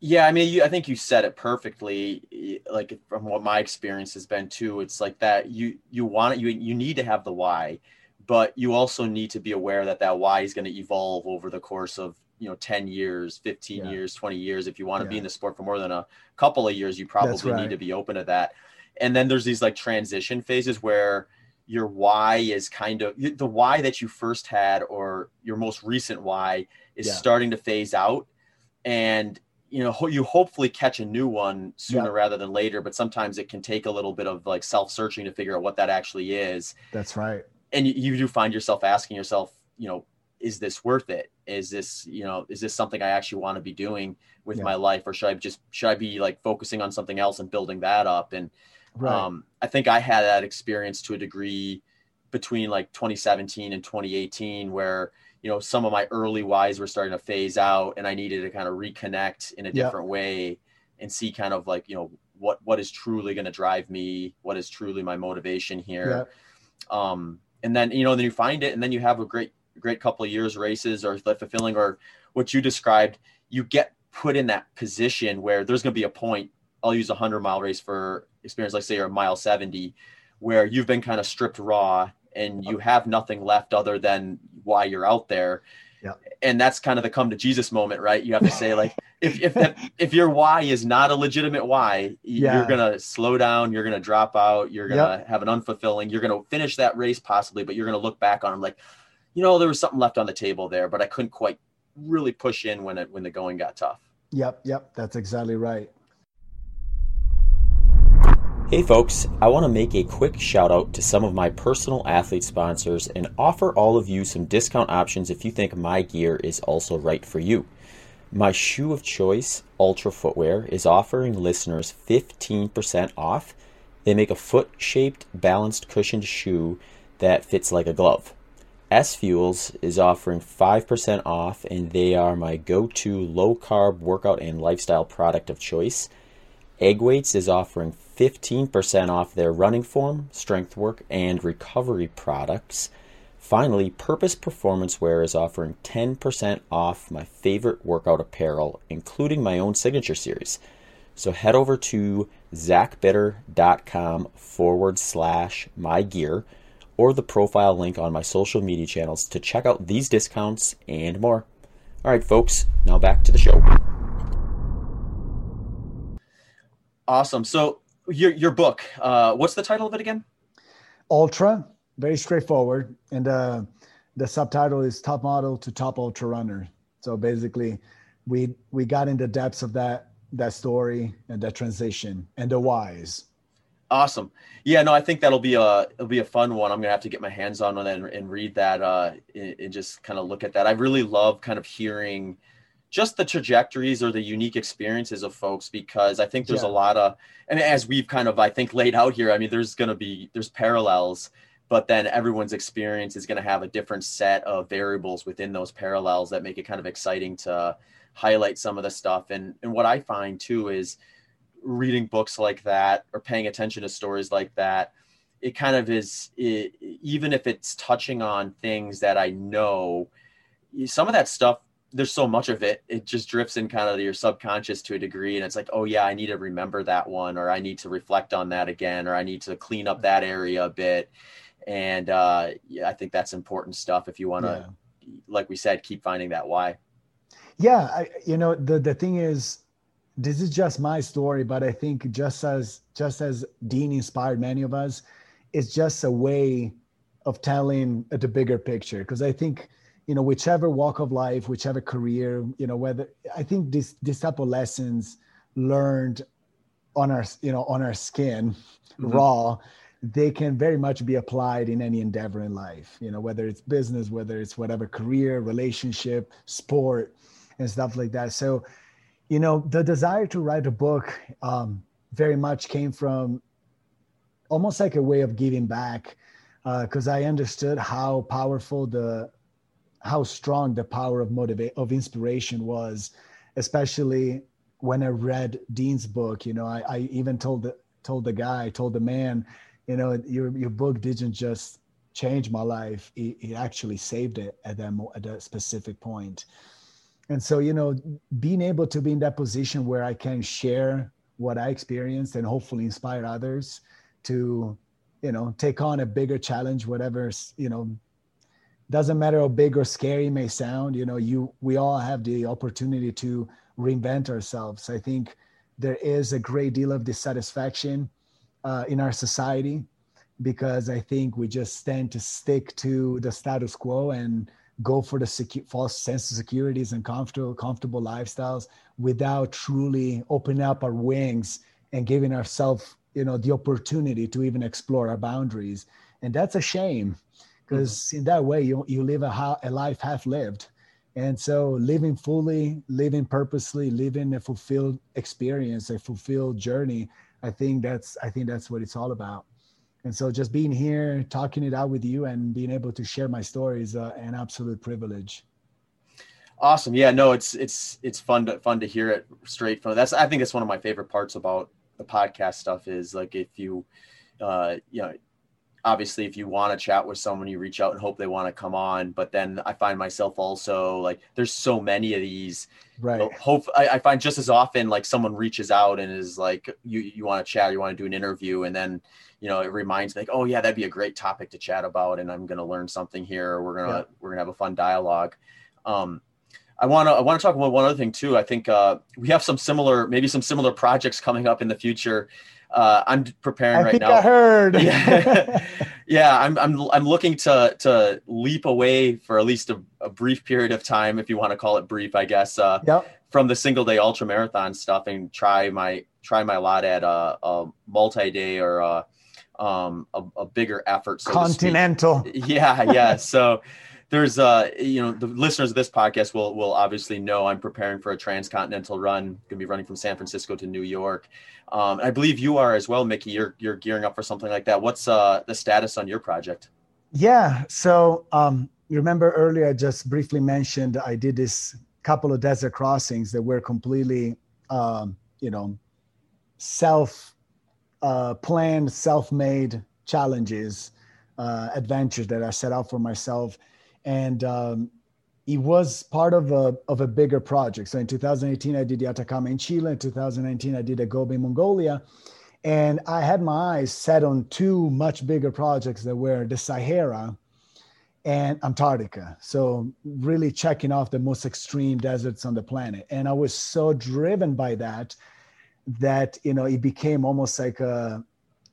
yeah i mean you, i think you said it perfectly like from what my experience has been too it's like that you you want it you you need to have the why but you also need to be aware that that why is going to evolve over the course of you know 10 years 15 yeah. years 20 years if you want to yeah. be in the sport for more than a couple of years you probably right. need to be open to that and then there's these like transition phases where your why is kind of the why that you first had or your most recent why is yeah. starting to phase out and you know you hopefully catch a new one sooner Yeah. rather than later but sometimes it can take a little bit of like self-searching to figure out what that actually is That's right. and you, you do find yourself asking yourself you know is this worth it is this you know is this something i actually want to be doing with Yeah. my life or should i just should i be like focusing on something else and building that up and Right. um, I think I had that experience to a degree between like 2017 and 2018, where you know some of my early whys were starting to phase out, and I needed to kind of reconnect in a different way and see kind of like you know what what is truly going to drive me, what is truly my motivation here. Um, and then you know then you find it, and then you have a great great couple of years races or fulfilling or what you described. You get put in that position where there's going to be a point. I'll use a hundred mile race for experience, like say you're a mile 70, where you've been kind of stripped raw and you have nothing left other than why you're out there. Yeah. And that's kind of the come to Jesus moment, right? You have to say like, if, if, if, if your why is not a legitimate why, Yeah. you're going to slow down, you're going to drop out, you're going to have an unfulfilling, you're going to finish that race possibly, but you're going to look back on them like, you know, there was something left on the table there, but I couldn't quite really push in when it, when the going got tough. Yep. Yep. That's exactly right. Hey folks, I want to make a quick shout out to some of my personal athlete sponsors and offer all of you some discount options if you think my gear is also right for you. My shoe of choice, Altra Footwear, is offering listeners 15% off. They make a foot shaped, balanced cushioned shoe that fits like a glove. SFuels is offering 5% off, and they are my go to low carb workout and lifestyle product of choice. Egg Weights is offering 15% off their running form, strength work, and recovery products. Finally, Purpose Performance Wear is offering 10% off my favorite workout apparel, including my own signature series. So head over to zachbitter.com forward slash my gear or the profile link on my social media channels to check out these discounts and more. All right, folks, now back to the show. Awesome. So your your book, uh, what's the title of it again? Ultra, very straightforward, and uh, the subtitle is "Top Model to Top Ultra Runner." So basically, we we got in the depths of that that story and that transition and the whys. Awesome. Yeah, no, I think that'll be a it'll be a fun one. I'm gonna have to get my hands on it and, and read that uh, and, and just kind of look at that. I really love kind of hearing just the trajectories or the unique experiences of folks because I think there's Yeah. a lot of and as we've kind of I think laid out here, I mean there's gonna be there's parallels, but then everyone's experience is gonna have a different set of variables within those parallels that make it kind of exciting to highlight some of the stuff. And and what I find too is reading books like that or paying attention to stories like that it kind of is it, even if it's touching on things that i know some of that stuff there's so much of it it just drifts in kind of your subconscious to a degree and it's like oh yeah i need to remember that one or i need to reflect on that again or i need to clean up that area a bit and uh yeah i think that's important stuff if you want to Yeah. like we said keep finding that why Yeah, I, you know the the thing is, this is just my story, but I think just as just as Dean inspired many of us, it's just a way of telling the bigger picture. Because I think you know whichever walk of life, whichever career, you know whether I think this this type of lessons learned on our you know on our skin Mhm. raw they can very much be applied in any endeavor in life you know whether it's business whether it's whatever career relationship sport and stuff like that so you know the desire to write a book um, very much came from almost like a way of giving back because i understood how powerful the how strong the power of motivate of inspiration was especially when i read dean's book you know i, I even told the told the guy told the man you know your your book didn't just change my life it, it actually saved it at that at that specific point. and so you know being able to be in that position where i can share what i experienced and hopefully inspire others to you know take on a bigger challenge whatever you know doesn't matter how big or scary it may sound you know you we all have the opportunity to reinvent ourselves. I think there is a great deal of dissatisfaction uh, in our society because i think we just tend to stick to the status quo and go for the secu- false sense of securities and comfortable comfortable lifestyles without truly opening up our wings and giving ourselves you know the opportunity to even explore our boundaries. And that's a shame because mm-hmm. in that way you, you live a, a life half lived. And so living fully living purposely living a fulfilled experience a fulfilled journey i think that's i think that's what it's all about. And so just being here talking it out with you and being able to share my story is uh, an absolute privilege. Awesome. Yeah no it's it's it's fun to fun to hear it straight from that's i think that's one of my favorite parts about the podcast stuff is like if you uh you know obviously if you want to chat with someone you reach out and hope they want to come on but then i find myself also like there's so many of these right hope I, I, find just as often like someone reaches out and is like you you want to chat you want to do an interview and then you know it reminds me like oh yeah that'd be a great topic to chat about and i'm going to learn something here we're gonna yeah. we're gonna have a fun dialogue um I want to I want to talk about one other thing too. I think uh, we have some similar, maybe some similar projects coming up in the future. Uh, I'm preparing I right think now. I heard. yeah, yeah. I'm I'm I'm looking to to leap away for at least a, a brief period of time, if you want to call it brief, I guess. Uh, yep. From the single day ultra marathon stuff and try my try my lot at a, a multi day or a, um, a, a bigger effort. So Continental. Yeah, yeah. So there's uh you know the listeners of this podcast will will obviously know I'm preparing for a transcontinental run. Going to be running from San Francisco to New York. Um, I believe you are as well, Mickey. You're you're gearing up for something like that. What's uh the status on your project? Yeah. So um, remember earlier I just briefly mentioned I did this couple of desert crossings that were completely um, you know self uh, planned, self made challenges, uh, adventures that I set out for myself and um, it was part of a of a bigger project. So in 2018, I did the Atacama in Chile. In 2019, I did a Gobi in Mongolia, and I had my eyes set on two much bigger projects that were the Sahara and Antarctica. So really checking off the most extreme deserts on the planet. And I was so driven by that that you know it became almost like a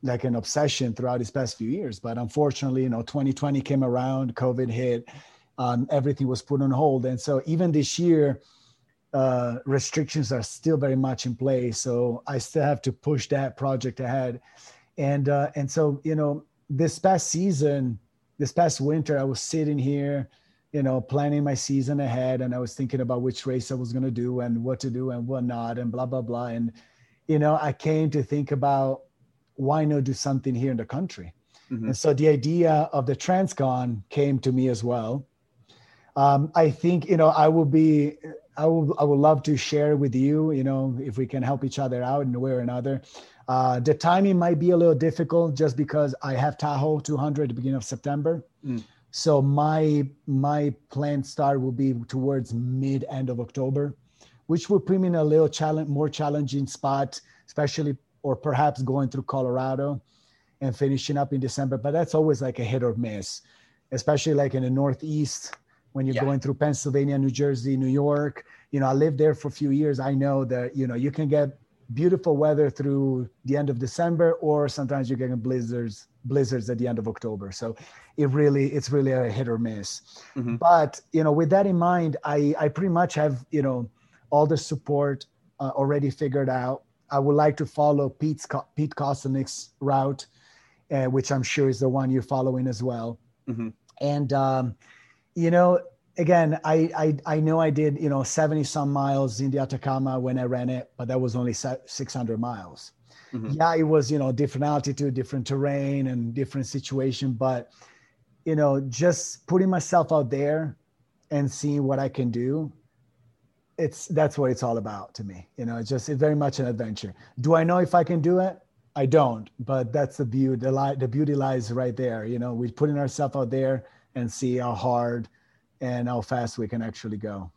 like an obsession throughout these past few years. But unfortunately, you know, 2020 came around, COVID hit, um, everything was put on hold, and so even this year, uh, restrictions are still very much in place. So I still have to push that project ahead, and uh, and so you know, this past season, this past winter, I was sitting here. You know, planning my season ahead, and I was thinking about which race I was going to do and what to do and what not, and blah blah blah. And you know, I came to think about why not do something here in the country? Mm-hmm. And so the idea of the Transcon came to me as well. Um, I think you know I will be I will I would love to share with you you know if we can help each other out in a way or another. Uh, the timing might be a little difficult just because I have Tahoe 200 at the beginning of September. Mm. So my my planned start will be towards mid end of October, which will put me in a little challenge more challenging spot, especially or perhaps going through Colorado and finishing up in December. But that's always like a hit or miss, especially like in the Northeast when you're yeah. going through Pennsylvania, New Jersey, New York. You know, I lived there for a few years. I know that, you know, you can get beautiful weather through the end of December, or sometimes you're getting blizzards, blizzards at the end of October. So it really, it's really a hit or miss. Mm-hmm. But, you know, with that in mind, I, I pretty much have, you know, all the support uh, already figured out I would like to follow Pete's, Pete Kostelnick's route, uh, which I'm sure is the one you're following as well. Mm-hmm. And um, you know, again, I, I I know I did you know 70 some miles in the Atacama when I ran it, but that was only 600 miles. Mm-hmm. Yeah, it was you know different altitude, different terrain, and different situation, but you know, just putting myself out there and seeing what I can do it's that's what it's all about to me. You know, it's just it's very much an adventure. Do I know if I can do it? I don't, but that's the beauty. The, li- the beauty lies right there. You know, we're putting ourselves out there and see how hard and how fast we can actually go.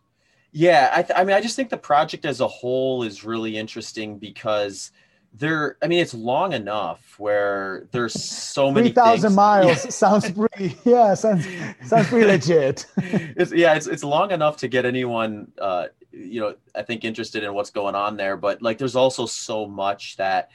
Yeah, I, th- I mean, I just think the project as a whole is really interesting because there. I mean, it's long enough where there's so many. Three thousand miles yeah. sounds pretty. Yeah, sounds sounds pretty legit. it's, yeah, it's it's long enough to get anyone uh, you know i think interested in what's going on there but like there's also so much that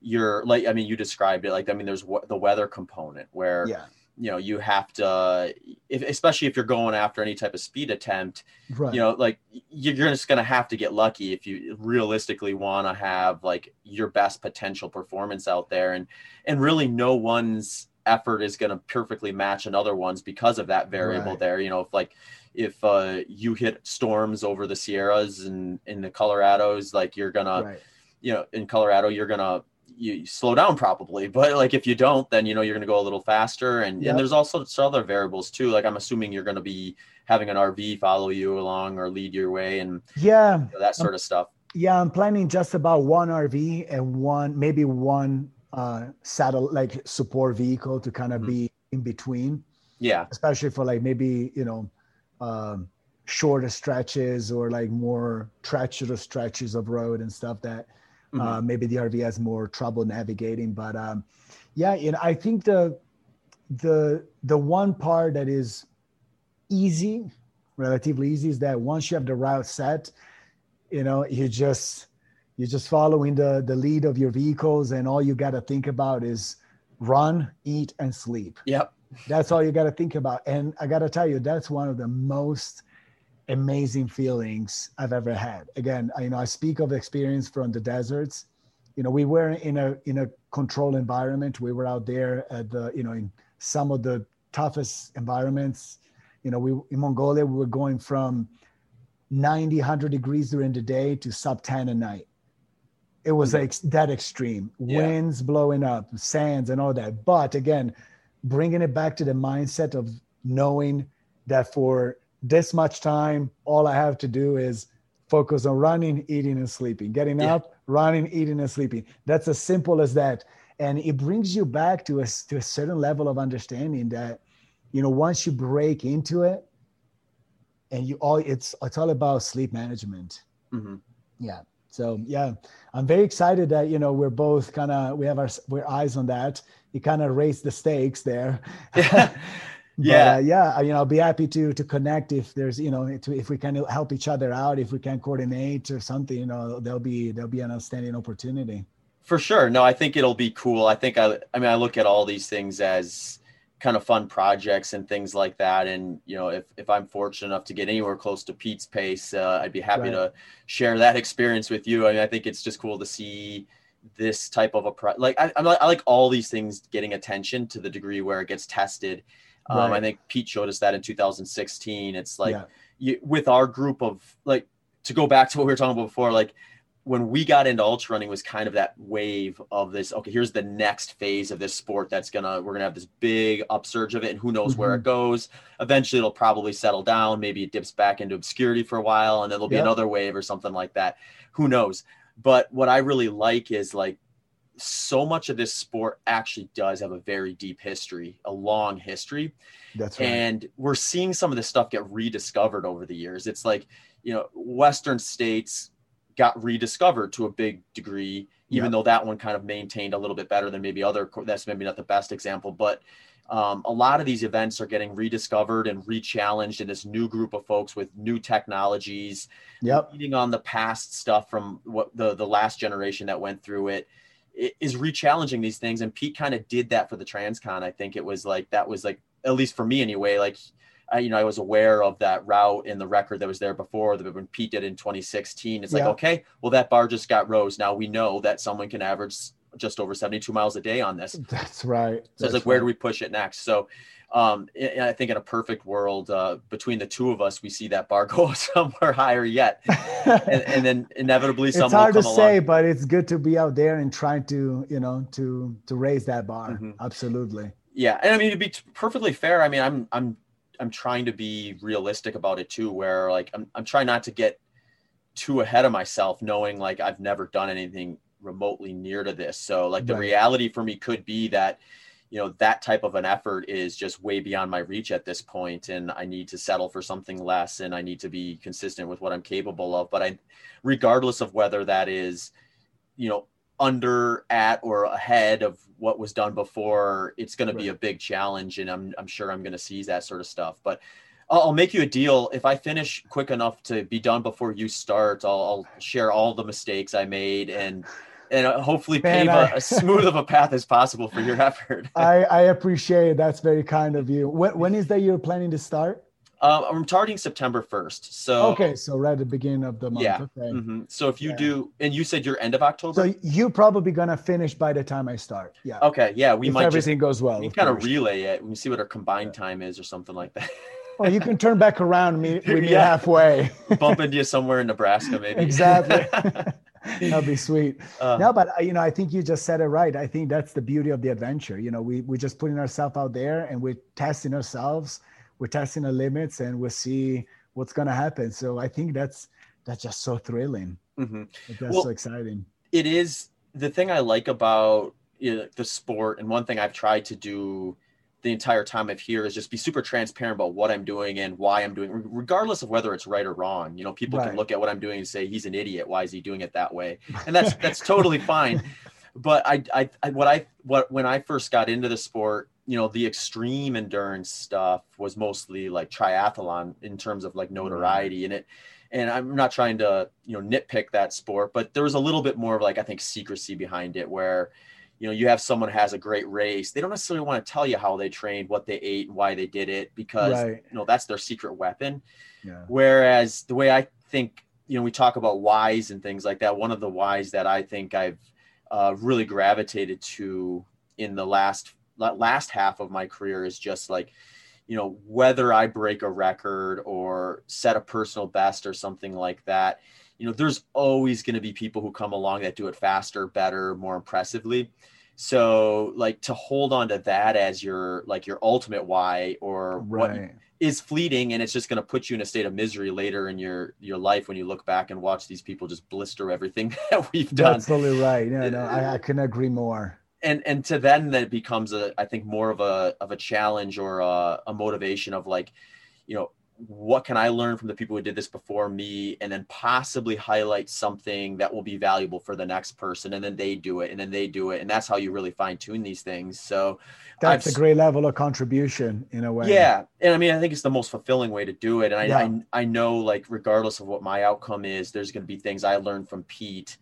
you're like i mean you described it like i mean there's the weather component where yeah you know you have to if, especially if you're going after any type of speed attempt, right. you know, like you're just going to have to get lucky if you realistically want to have like your best potential performance out there. And, and really no one's effort is going to perfectly match another one's because of that variable Right. there. You know, if like, if uh, you hit storms over the Sierras and in the Colorados, like you're gonna, right. you know, in Colorado, you're gonna you, you slow down probably, but like if you don't, then you know you're gonna go a little faster. And Yep. and there's also other variables too. Like I'm assuming you're gonna be having an RV follow you along or lead your way and Yeah. you know, that sort of stuff. Yeah, I'm planning just about one RV and one, maybe one uh, saddle, like support vehicle to kind of Mhm. be in between, Yeah, especially for like maybe, you know, um, shorter stretches or like more treacherous stretches of road and stuff that Mhm. uh, maybe the RV has more trouble navigating. But um, yeah, you know, I think the the the one part that is easy, relatively easy, is that once you have the route set, you know, you just you're just following the the lead of your vehicles, and all you got to think about is run, eat, and sleep. yep, That's all you got to think about. And I got to tell you, that's one of the most amazing feelings I've ever had. Again, I, you know, I speak of experience from the deserts. You know, we were in a in a controlled environment. We were out there at the, you know, in some of the toughest environments. You know, we in Mongolia we were going from 90, 100 degrees during the day to sub 10 at night. It was like that extreme. Yeah. Winds blowing up, sands and all that. But again, bringing it back to the mindset of knowing that for this much time, all I have to do is focus on running, eating, and sleeping. Getting Yeah. up, running, eating, and sleeping. That's as simple as that. And it brings you back to a, to a certain level of understanding that, you know, once you break into it, and you all, it's it's all about sleep management. Mhm. Yeah. So yeah, I'm very excited that you know we're both kind of we have our we're eyes on that. You kind of raised the stakes there. But, Yeah. uh, yeah. You know, I'll be happy to to connect if there's you know to, if we can help each other out, if we can coordinate or something. You know, there'll be there'll be an outstanding opportunity. for sure. No, I think it'll be cool. I think I, I mean, I look at all these things as kind of fun projects and things like that. And you know, if if I'm fortunate enough to get anywhere close to Pete's pace, uh, I'd be happy Right. to share that experience with you. I mean, I think it's just cool to see this type of a pro- like I, I'm like I like all these things getting attention to the degree where it gets tested. Um, I think Pete showed us that in 2016. It's like Yeah. you, with our group of like to go back to what we were talking about before, like when we got into ultra running was kind of that wave of this. Okay, here's the next phase of this sport that's gonna we're gonna have this big upsurge of it, and who knows where it mm-hmm. goes. Eventually, it'll probably settle down. Maybe it dips back into obscurity for a while, and then there'll be another wave or something like that. Who knows? But what I really like is like so much of this sport actually does have a very deep history, a long history That's right. and we're seeing some of this stuff get rediscovered over the years it's like you know western states got rediscovered to a big degree even Yeah. though that one kind of maintained a little bit better than maybe other that's maybe not the best example but um, a lot of these events are getting rediscovered and re-challenged in this new group of folks with new technologies yep. leading on the past stuff from what the the last generation that went through it is re-challenging these things and pete kind of did that for the transcon i think it was like that was like at least for me anyway like I, you know i was aware of that route in the record that was there before that when pete did in 2016 it's like okay well that bar just got rose now we know that someone can average just over 72 miles a day on this That's right. so That's it's like, where do we push it next? So, um, I think in a perfect world, uh, between the two of us, we see that bar go somewhere higher yet, and, and then inevitably it's hard will to come say, along. but it's good to be out there and trying to, you know, to to raise that bar. Mhm. Absolutely. Yeah, and I mean to be perfectly fair, I mean I'm I'm I'm trying to be realistic about it too, where like I'm I'm trying not to get too ahead of myself, knowing like I've never done anything remotely near to this. So like the Right. reality for me could be that you know that type of an effort is just way beyond my reach at this point and i need to settle for something less and i need to be consistent with what i'm capable of but i regardless of whether that is you know under at or ahead of what was done before it's going to be a big challenge and i'm, I'm sure i'm going to seize that sort of stuff but I'll, I'll make you a deal if i finish quick enough to be done before you start i'll, I'll share all the mistakes i made and and uh, hopefully pave a, a smooth of a path as possible for your effort. I, I appreciate it. That's very kind of you. When, when is that you're planning to start? Uh, I'm targeting September 1st. So okay, so right at the beginning of the month. Yeah. Okay. hmm So if you Yeah. do, and you said you're end of October. So you probably gonna finish by the time I start. Yeah. okay, yeah, we if might just everything goes well. we kind of relay it. We see what our combined time is or something like that. Well, you can turn back around me with me halfway. Bump into you somewhere in Nebraska, maybe. Exactly. That'd be sweet. Uh, no, but uh, you know, I think you just said it right. I think that's the beauty of the adventure. You know, we we're just putting ourselves out there and we're testing ourselves. We're testing the limits, and we'll see what's gonna happen. So I think that's that's just so thrilling. mhm. That's Well- so exciting. it is the thing I like about you know, the sport, and one thing I've tried to do the entire time I've here is just be super transparent about what I'm doing and why I'm doing, regardless of whether it's right or wrong. You know, people Right. can look at what I'm doing and say he's an idiot. Why is he doing it that way? And that's that's totally fine. But I, I, I, what I, what when I first got into the sport, you know, the extreme endurance stuff was mostly like triathlon in terms of like notoriety, and it, and I'm not trying to you know nitpick that sport, but there was a little bit more of like I think secrecy behind it where you know you have someone has a great race they don't necessarily want to tell you how they trained what they ate and why they did it because Right. you know that's their secret weapon Yeah. whereas the way i think you know we talk about whys and things like that one of the whys that i think i've uh, really gravitated to in the last la- last half of my career is just like you know whether i break a record or set a personal best or something like that you know there's always going to be people who come along that do it faster better more impressively so like to hold on to that as your like your ultimate why or what Right. is fleeting and it's just going to put you in a state of misery later in your your life when you look back and watch these people just blister everything that we've done totally right. No, no, I, I couldn't agree more. And and to then that becomes a i think more of a of a challenge or a, a motivation of like you know what can i learn from the people who did this before me and then possibly highlight something that will be valuable for the next person and then they do it and then they do it and that's how you really fine tune these things so That's I've a great level of contribution in a way. yeah, and I mean, I think it's the most fulfilling way to do it. And I, Yeah. I, I know, like, regardless of what my outcome is, there's going to be things I learned from Pete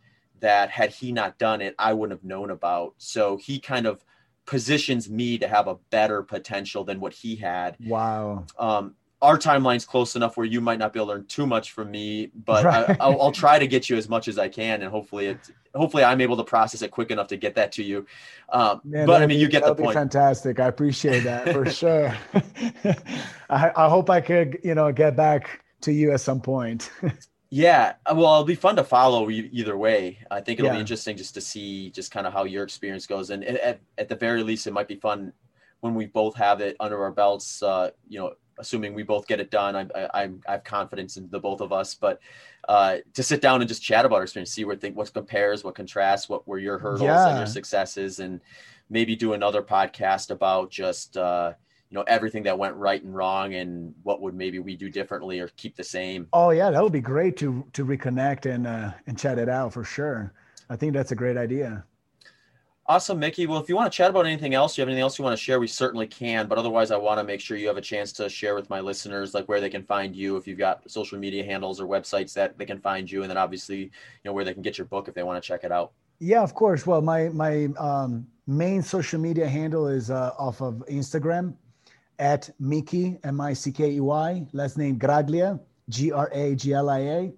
that had he not done it, I wouldn't have known about. So he kind of positions me to have a better potential than what he had. Wow. Um, our timeline's close enough where you might not be able to learn too much from me, but Right. I, I'll, I'll try to get you as much as I can, and hopefully, it, hopefully, I'm able to process it quick enough to get that to you. Um, Man, but I mean, be- you get the point. fantastic. I appreciate that for sure. I, I hope I could, you know, get back to you at some point. Yeah, uh, well, it'll be fun to follow e- either way. I think it'll Yeah. be interesting just to see just kind of how your experience goes, and at- at, the very least, it might be fun when we both have it under our belts. Uh, you know, assuming we both get it done, I, I, I'm- I have confidence in the both of us. But uh, to sit down and just chat about our experience, see where think what compares, what contrasts, what were your hurdles and your successes, and maybe do another podcast about just uh, you know everything that went right and wrong, and what would maybe we do differently or keep the same. oh yeah, that would be great to to reconnect and uh, and chat it out for sure. I think that's a great idea. Awesome, Mickey. Well, if you want to chat about anything else, you have anything else you want to share, we certainly can. But otherwise, I want to make sure you have a chance to share with my listeners, like where they can find you, if you've got social media handles or websites that they can find you, and then obviously, you know, where they can get your book if they want to check it out. Yeah, of course. Well, my my um, main social media handle is uh, off of Instagram at Mickey M I C K E Y. Last name Graglia G R A G L I A,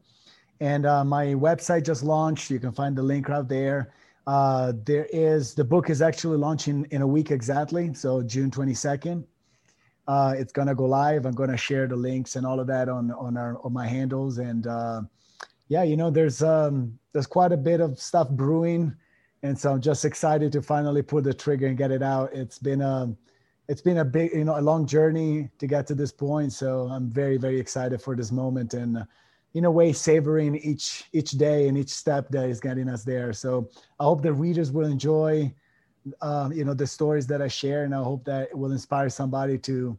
and uh, my website just launched. You can find the link out there. Uh, there is the book is actually launching in a week exactly, so June twenty second. Uh, it's gonna go live. I'm gonna share the links and all of that on on our on my handles and. Uh, yeah, you know, there's um there's quite a bit of stuff brewing, and so I'm just excited to finally pull the trigger and get it out. It's been a it's been a big, you know, a long journey to get to this point. So I'm very, very excited for this moment and in a way savoring each each day and each step that is getting us there. So I hope the readers will enjoy um, you know, the stories that I share, and I hope that it will inspire somebody to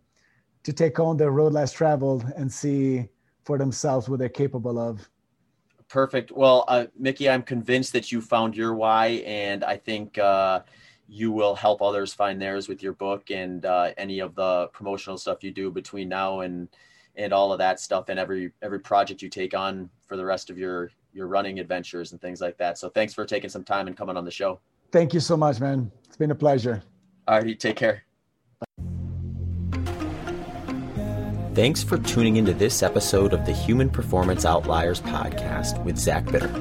to take on the road less traveled and see for themselves what they're capable of. Perfect. Well, uh, Mickey, I'm convinced that you found your why, and I think uh, you will help others find theirs with your book and uh, any of the promotional stuff you do between now and and all of that stuff and every every project you take on for the rest of your your running adventures and things like that. So thanks for taking some time and coming on the show. Thank you so much, man. It's been a pleasure. All righty, take care. Thanks for tuning into this episode of the Human Performance Outliers podcast with Zach Bitter.